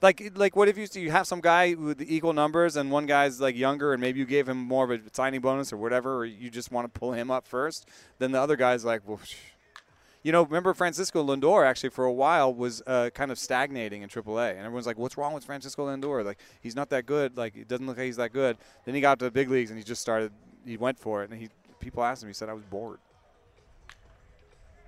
Like, like, what if you you have some guy with equal numbers and one guy's like younger and maybe you gave him more of a signing bonus or whatever, or you just want to pull him up first? Then the other guy's like, well, you know, remember Francisco Lindor actually for a while was uh, kind of stagnating in AAA, and everyone's like, what's wrong with Francisco Lindor? Like, he's not that good. Like, it doesn't look like he's that good. Then he got to the big leagues and he just started. He went for it, and he people asked him. He said, I was bored.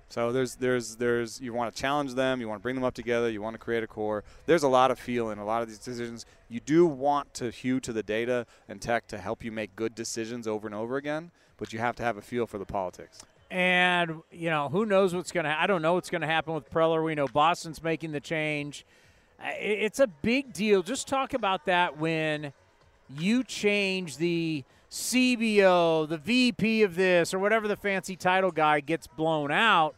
So there's there's there's you want to challenge them, you want to bring them up together, you want to create a core. There's a lot of feel in a lot of these decisions. You do want to hew to the data and tech to help you make good decisions over and over again, but you have to have a feel for the politics. And you know who knows what's going to. I don't know what's going to happen with Preller. We know Boston's making the change. It's a big deal. Just talk about that when you change the CBO, the VP of this, or whatever the fancy title guy gets blown out.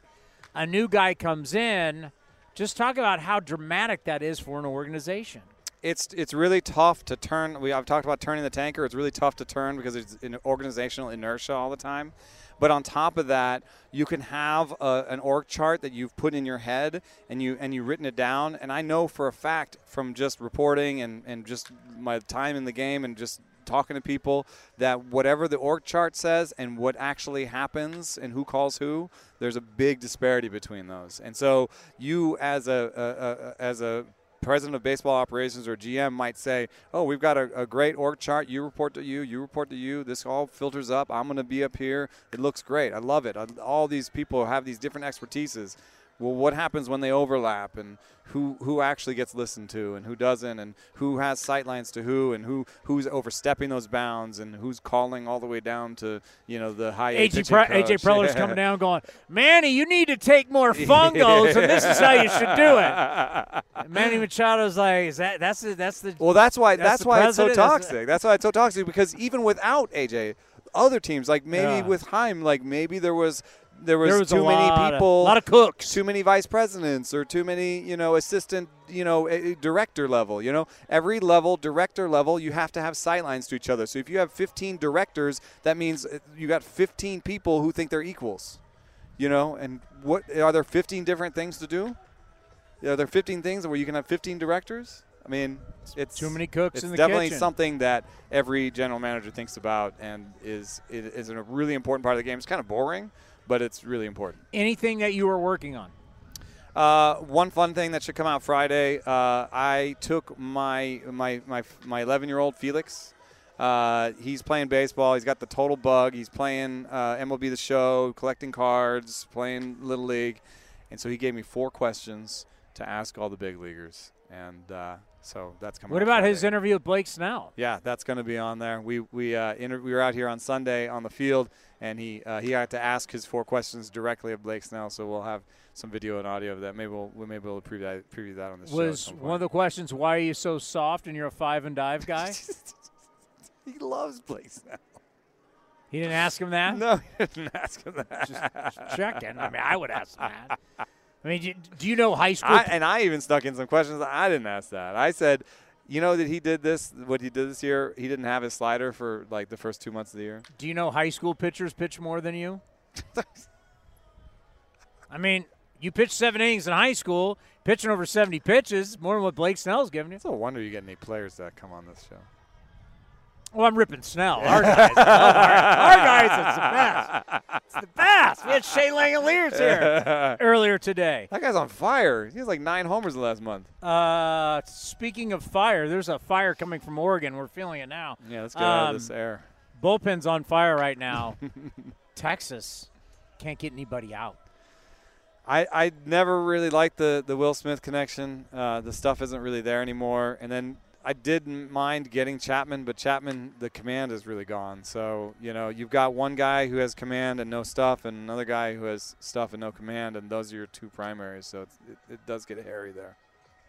A new guy comes in. Just talk about how dramatic that is for an organization. It's it's really tough to turn. We I've talked about turning the tanker. It's really tough to turn because it's an organizational inertia all the time. But on top of that, you can have a, an org chart that you've put in your head and you and you've written it down. And I know for a fact from just reporting and, and just my time in the game and just talking to people that whatever the org chart says and what actually happens and who calls who, there's a big disparity between those. And so you as a, a, a as a president of baseball operations or GM might say, "Oh, we've got a, a great org chart. You report to you. You report to you. This all filters up. I'm going to be up here. It looks great. I love it. I, all these people have these different expertises. Well, what happens when they overlap, and who who actually gets listened to, and who doesn't, and who has sightlines to who, and who who's overstepping those bounds, and who's calling all the way down to you know the high AJ, Pre- AJ *laughs* Preller's coming down going, Manny, you need to take more fungos, and this is how you should do it. *laughs* And Manny Machado's like, is that that's the that's the Well, that's why that's, the why it's so toxic. That's why it's so toxic because even without AJ, other teams like maybe Yeah. with Chaim, like maybe there was there was, There was too many of- a lot of cooks, too many vice presidents, or too many you know assistant you know director level. You know every level, director level, you have to have sightlines to each other. So if you have 15 directors, that means eh, you got 15 people who think they're equals. You know, and what are there 15 different things to do? Are there 15 things where you can have 15 directors? I mean, it's Too many cooks It's in the definitely kitchen. something that every general manager thinks about and is is a really important part of the game. It's kind of boring, but it's really important. anything that you were working on. Uh, one fun thing that should come out Friday. Uh, I took my my my my 11 year old Felix. Uh, he's playing baseball. He's got the total bug. He's playing uh, MLB The Show, collecting cards, playing little league, and so he gave me four questions to ask all the big leaguers, and uh, so that's coming. What out about Friday. his interview with Blake Snell? Yeah, that's going to be on there. We we uh, inter- we were out here on Sunday on the field, and he uh, he had to ask his four questions directly of Blake Snell. So we'll have some video and audio of that. Maybe we'll we may be able to preview that, preview that on the show. Was one of the questions why are you so soft and you're a five and dive guy? *laughs* he loves Blake Snell. He didn't ask him that. No, he didn't ask him that. Just checking. I mean, I would ask that. I mean, do, do you know high school? I, and I even stuck in some questions. I didn't ask that. I said, you know that he did this. What he did this year, he didn't have his slider for like the first two months of the year. do you know high school pitchers pitch more than you? *laughs* I mean, you pitched seven innings in high school, pitching over 70 pitches, more than what Blake Snell's giving you. It's no wonder you get any players that come on this show. Well, I'm ripping Snell. *laughs* Our guys, our, our guys, *laughs* it's the best. It's the best. We had Shea Langeliers here *laughs* earlier today. That guy's on fire. He has like nine homers the last month. Uh, speaking of fire, there's a fire coming from Oregon. We're feeling it now. Yeah, let's get out of this Um, air. Bullpen's on fire right now. *laughs* Texas can't get anybody out. I, I never really liked the, the Will Smith connection. Uh, the stuff isn't really there anymore. And then I didn't mind getting Chapman, but Chapman, the command is really gone. So, you know, you've got one guy who has command and no stuff, and another guy who has stuff and no command, and those are your two primaries. So it's, it, it does get hairy there.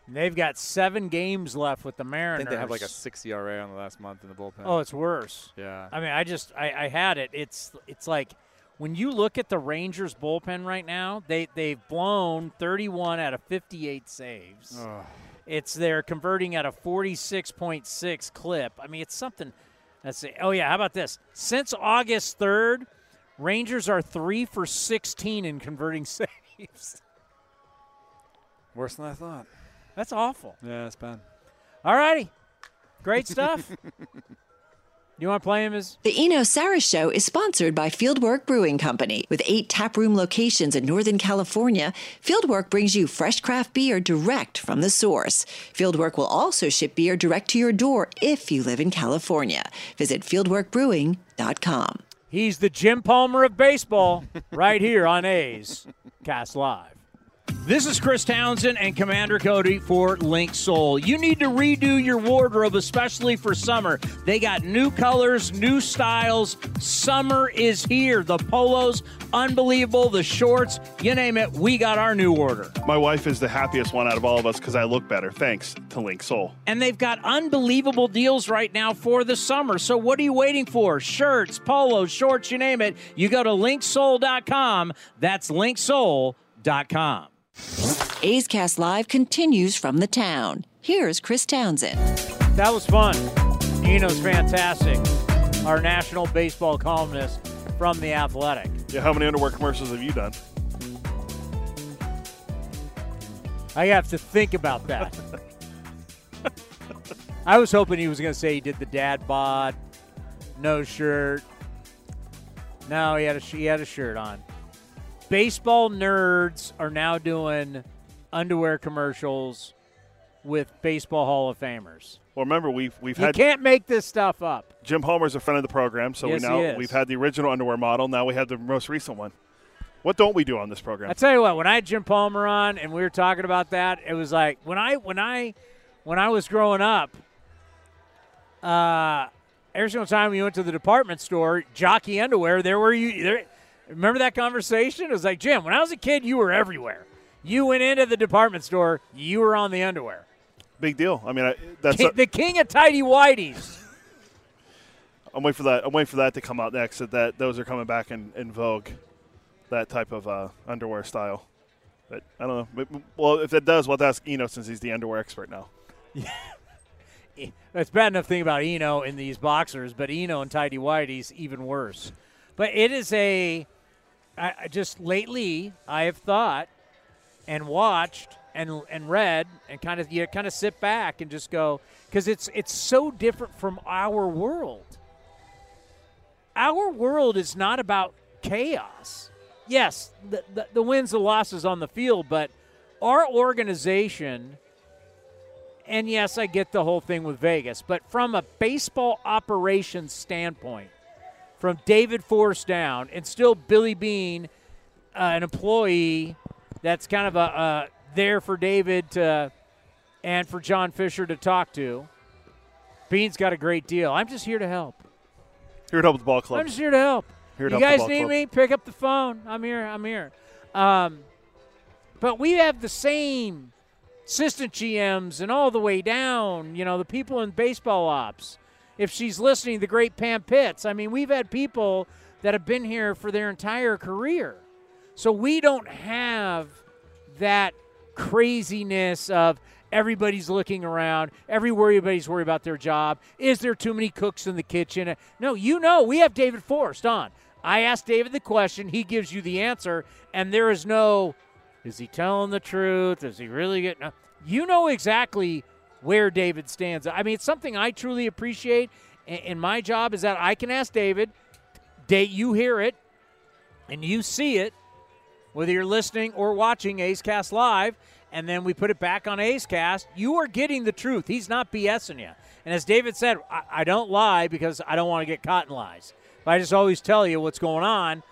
And they've got seven games left with the I Mariners. think they have like a six ERA on the last month in the bullpen. Oh, it's worse. Yeah. I mean, I just I, I had it. It's it's like when you look at the Rangers bullpen right now, they they've blown 31 out of 58 saves. It's they're converting at a 46.6 clip. I mean, it's something. Let's see. Oh yeah, how about this? Since August 3rd, Rangers are three for 16 in converting *laughs* saves. Worse than I thought. That's awful. Yeah, it's bad. All righty, great stuff. *laughs* you want to play him as The Eno Sarris Show is sponsored by Fieldwork Brewing Company. With eight taproom locations in Northern California, Fieldwork brings you fresh craft beer direct from the source. Fieldwork will also ship beer direct to your door if you live in California. Visit fieldworkbrewing.com. He's the Jim Palmer of baseball, right here on A's Cast Live. This is Chris Townsend and Commander Cody for Linksoul. You need to redo your wardrobe, especially for summer. They got new colors, new styles. Summer is here. The polos, unbelievable. The shorts, you name it, we got our new order. My wife is the happiest one out of all of us because I look better, thanks to Linksoul. And they've got unbelievable deals right now for the summer. So what are you waiting for? Shirts, polos, shorts, you name it. You go to linksoul.com. That's linksoul.com. A's Cast Live continues from the town. Here's Chris Townsend. That was fun. Eno's fantastic. Our national baseball columnist from The Athletic. Yeah, how many underwear commercials have you done? I have to think about that. *laughs* I was hoping he was going to say he did the dad bod, no shirt. No, he had a he had a shirt on. Baseball nerds are now doing underwear commercials with baseball Hall of Famers. Well, remember we've we've had You had can't make this stuff up. Jim Palmer's a friend of the program, so Yes, we now we've had the original underwear model. Now we have the most recent one. What don't we do on this program? I tell you what, when I had Jim Palmer on and we were talking about that, it was like when I when I when I was growing up, uh, every single time we went to the department store, jockey underwear, there were you there. Remember that conversation? It was like Jim, when I was a kid, you were everywhere. You went into the department store, you were on the underwear. Big deal. I mean, I, that's Ki- the king of tidy whities. *laughs* I'm waiting for that. I'm waiting for that to come out next. That, that those are coming back in, in vogue. That type of uh, underwear style. But I don't know. Well, if it does, we'll have to ask Eno since he's the underwear expert now. *laughs* It's a bad enough thing about Eno in these boxers, but Eno and Tidy Whitey's even worse. But it is a, I, I just lately I have thought and watched and and read and kind of you kind of sit back and just go because it's it's so different from our world. Our world is not about chaos. Yes, the, the, the wins, the losses on the field, but our organization and yes, I get the whole thing with Vegas, but from a baseball operations standpoint, from David Forst down, and still Billy Beane, uh, an employee that's kind of a uh, there for David to, and for John Fisher to talk to. Beane's got a great deal. I'm just here to help. Here to help the ball club. I'm just here to help. Here to you help guys need club. me? Pick up the phone. I'm here. I'm here. Um, but we have the same assistant GMs and all the way down. You know, the people in baseball ops. If she's listening, the great Pam Pitts. I mean, we've had people that have been here for their entire career. So we don't have that craziness of everybody's looking around, everybody's worried about their job. Is there too many cooks in the kitchen? No, you know, we have David Forst on. I asked David the question, he gives you the answer, and there is no, is he telling the truth? Is he really getting? You know exactly where David stands. I mean, it's something I truly appreciate, And, my job is that I can ask David, date you hear it, and you see it, whether you're listening or watching A's Cast live, and then we put it back on A's Cast. You are getting the truth. He's not BSing you. And as David said, I, I don't lie because I don't want to get caught in lies. But I just always tell you what's going on.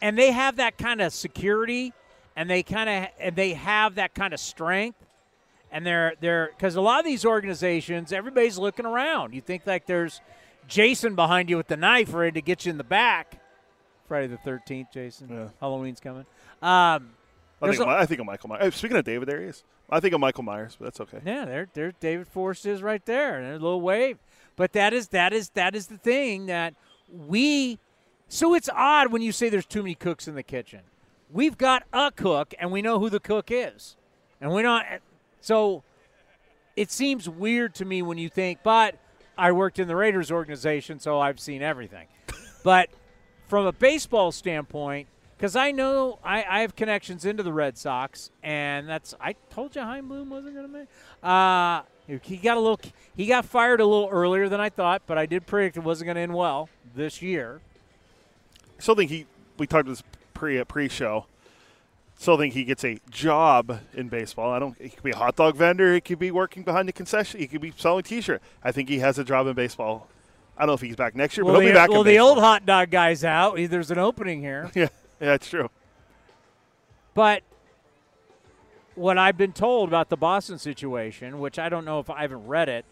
And they have that kind of security, and they kind of and they have that kind of strength. And they're they're because a lot of these organizations, everybody's looking around. You think like there's Jason behind you with the knife ready to get you in the back. Friday the Thirteenth, Jason. Yeah. Halloween's coming. Um, I think, a- I think of Michael Myers. Speaking of David, there he is. I think of Michael Myers, but that's okay. Yeah, there, there, David Forst is right there, and a little wave. But that is that is that is the thing that we. So it's odd when you say there's too many cooks in the kitchen. We've got a cook, and we know who the cook is, and we're not. So it seems weird to me when you think, but I worked in the Raiders organization, so I've seen everything. *laughs* but from a baseball standpoint, because I know I, I have connections into the Red Sox, and that's I told you Bloom wasn't going to make. Uh, he got a little. He got fired a little earlier than I thought, but I did predict it wasn't going to end well this year. Still think he. We talked this pre pre show. Still think he gets a job in baseball. I don't. He could be a hot dog vendor. He could be working behind the concession. He could be selling T-shirt. I think he has a job in baseball. I don't know if he's back next year, well, but he'll the, be back. well the baseball. old hot dog guy's out. There's an opening here. *laughs* Yeah, yeah, that's true. But what I've been told about the Boston situation, which I don't know if I haven't read it,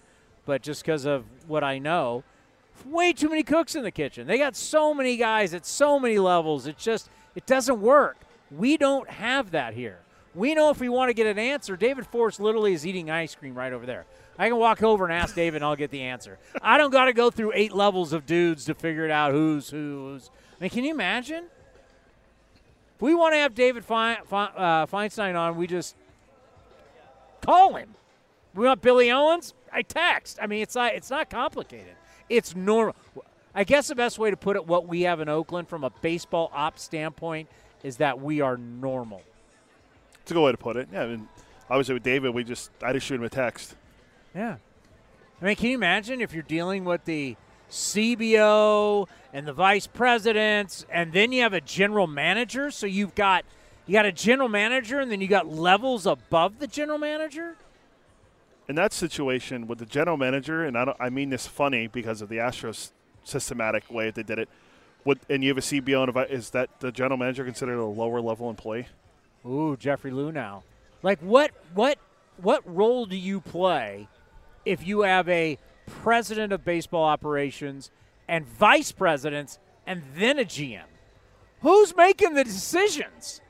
but just because of what I know, way too many cooks in the kitchen. They got so many guys at so many levels. It just it doesn't work. We don't have that here. We know if we want to get an answer, David Forst literally is eating ice cream right over there. I can walk over and ask David, and I'll get the answer. I don't got to go through eight levels of dudes to figure it out who's who's. I mean, can you imagine? If we want to have David Fein- uh, Feinstein on, we just call him. We want Billy Owens. I text. I mean, it's not it's not complicated. It's normal. I guess the best way to put it, what we have in Oakland from a baseball ops standpoint, is that we are normal. It's a good way to put it. Yeah, I mean, obviously with David, we just I just shoot him a text. Yeah. I mean, can you imagine if you're dealing with the CBO and the vice presidents, and then you have a general manager? So you've got you got a general manager, and then you got levels above the general manager. in that situation with the general manager, and I, don't, I mean this funny because of the Astros systematic way they did it, would, and you have a CBO, and is that the general manager considered a lower level employee? Ooh, Jeffrey Luhnow. Like what what what role do you play if you have a president of baseball operations and vice presidents and then a GM? Who's making the decisions?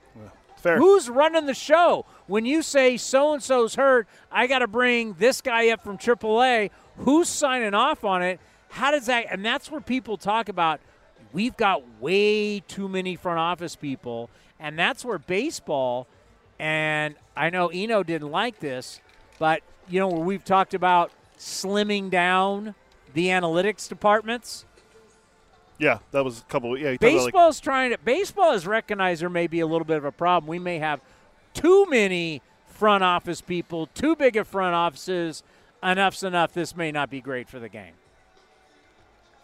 Fair. Who's running the show? When you say so and so's hurt, I got to bring this guy up from AAA. Who's signing off on it? How does that? And that's where people talk about we've got way too many front office people, and that's where baseball. And I know Eno didn't like this, but you know where we've talked about slimming down the analytics departments. Yeah, that was a couple. Yeah, about, like, trying to. Baseball has recognized there may be a little bit of a problem. We may have too many front office people, too big of front offices. Enough's enough. This may not be great for the game.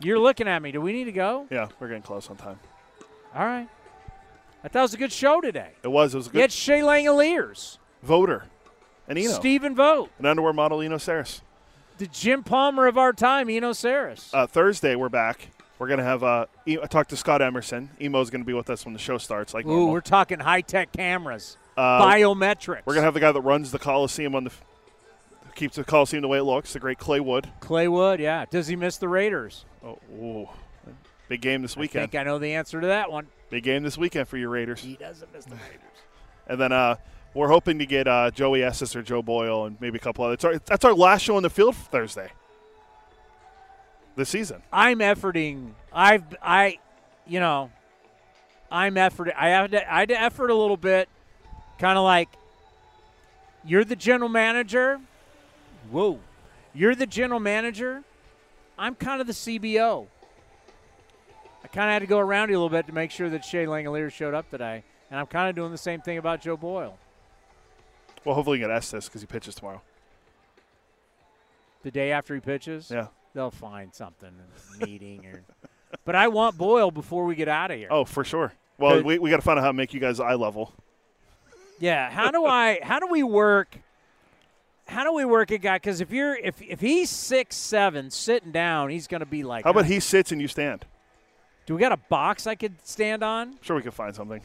You're looking at me. Do we need to go? yeah, we're getting close on time. All right. I thought it was a good show today. It was. It was a You good had Shea Langeliers, voter, and Eno, Stephen Vogt. an underwear model, Eno Sarris. the Jim Palmer of our time, Eno Sarris. Uh, Thursday we're back. We're gonna have. Uh, e- I talked to Scott Emerson. Emo's gonna be with us when the show starts. Like Ooh, normal. we're talking high tech cameras, Uh, biometrics. We're gonna have the guy that runs the Coliseum on the, keeps the Coliseum the way it looks. The great Clay Wood. Clay Wood, yeah. Does he miss the Raiders? Oh, ooh. big game this weekend. I think I know the answer to that one. Big game this weekend for your Raiders. He doesn't miss the *sighs* Raiders. And then uh, we're hoping to get uh, Joey Estes or Joe Boyle and maybe a couple others. It's our- That's our last show on the field for Thursday. This season. I'm efforting. I've I, you know, I'm efforting. I have to. I had to effort a little bit. Kind of like you're the general manager. Whoa, you're the general manager. I'm kind of the CBO. I kind of had to go around you a little bit to make sure that Shea Langeliers showed up today, and I'm kind of doing the same thing about Joe Boyle. Well, hopefully you get Estes because he pitches tomorrow. The day after he pitches. Yeah. they'll find something *laughs* meeting or. *laughs* But I want Boyle before we get out of here. Oh, for sure. Well, we, we got to find out how to make you guys eye level. Yeah. How do I? How do we work? How do we work a guy? Because if you're if if he's six seven sitting down, he's going to be like. How about he sits and you stand? Do we got a box I could stand on? Sure, we can find something.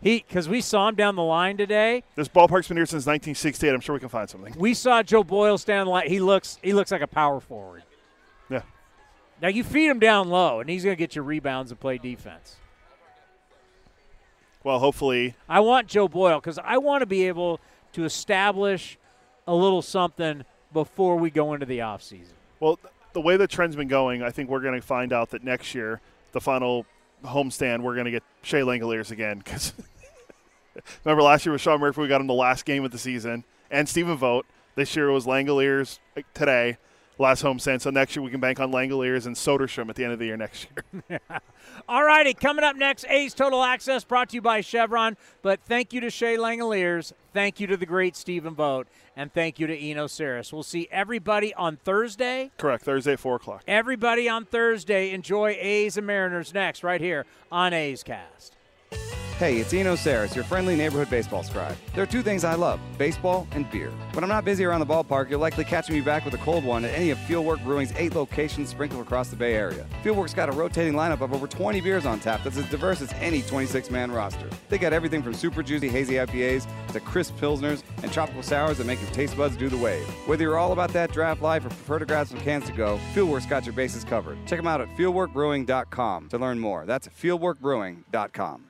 He because we saw him down the line today. This ballpark's been here since 1968. I'm sure we can find something. We saw Joe Boyle stand the line. He looks he looks like a power forward. Yeah. Now you feed him down low, and he's going to get you rebounds and play defense. Well, hopefully. I want Joe Boyle because I want to be able to establish a little something before we go into the offseason. Well, the way the trend's been going, I think we're going to find out that next year, the final homestand, we're going to get Shea Langeliers again. Because *laughs* remember last year with Sean Murphy, we got him the last game of the season, and Stephen Vogt. This year it was Langeliers today, last homestand. So next year we can bank on Langeliers and Soderstrom at the end of the year next year. *laughs* *laughs* All righty, coming up next, A's Total Access brought to you by Chevron. But thank you to Shea Langeliers, thank you to the great Stephen Vogt. and thank you to Eno Sarris. We'll see everybody on Thursday. Correct, Thursday at 4 o'clock. Everybody on Thursday. Enjoy A's and Mariners next, right here on A's Cast. Hey, it's Eno Sarris, your friendly neighborhood baseball scribe. There are two things I love baseball and beer. When I'm not busy around the ballpark, you'll likely catch me back with a cold one at any of Fieldwork Brewing's eight locations sprinkled across the Bay Area. Fieldwork's got a rotating lineup of over 20 beers on tap that's as diverse as any 26 man roster. They got everything from super juicy hazy IPAs to crisp pilsners and tropical sours that make your taste buds do the wave. Whether you're all about that draft life or prefer to grab some cans to go, Fieldwork's got your bases covered. Check them out at fieldworkbrewing.com to learn more. That's fieldworkbrewing.com.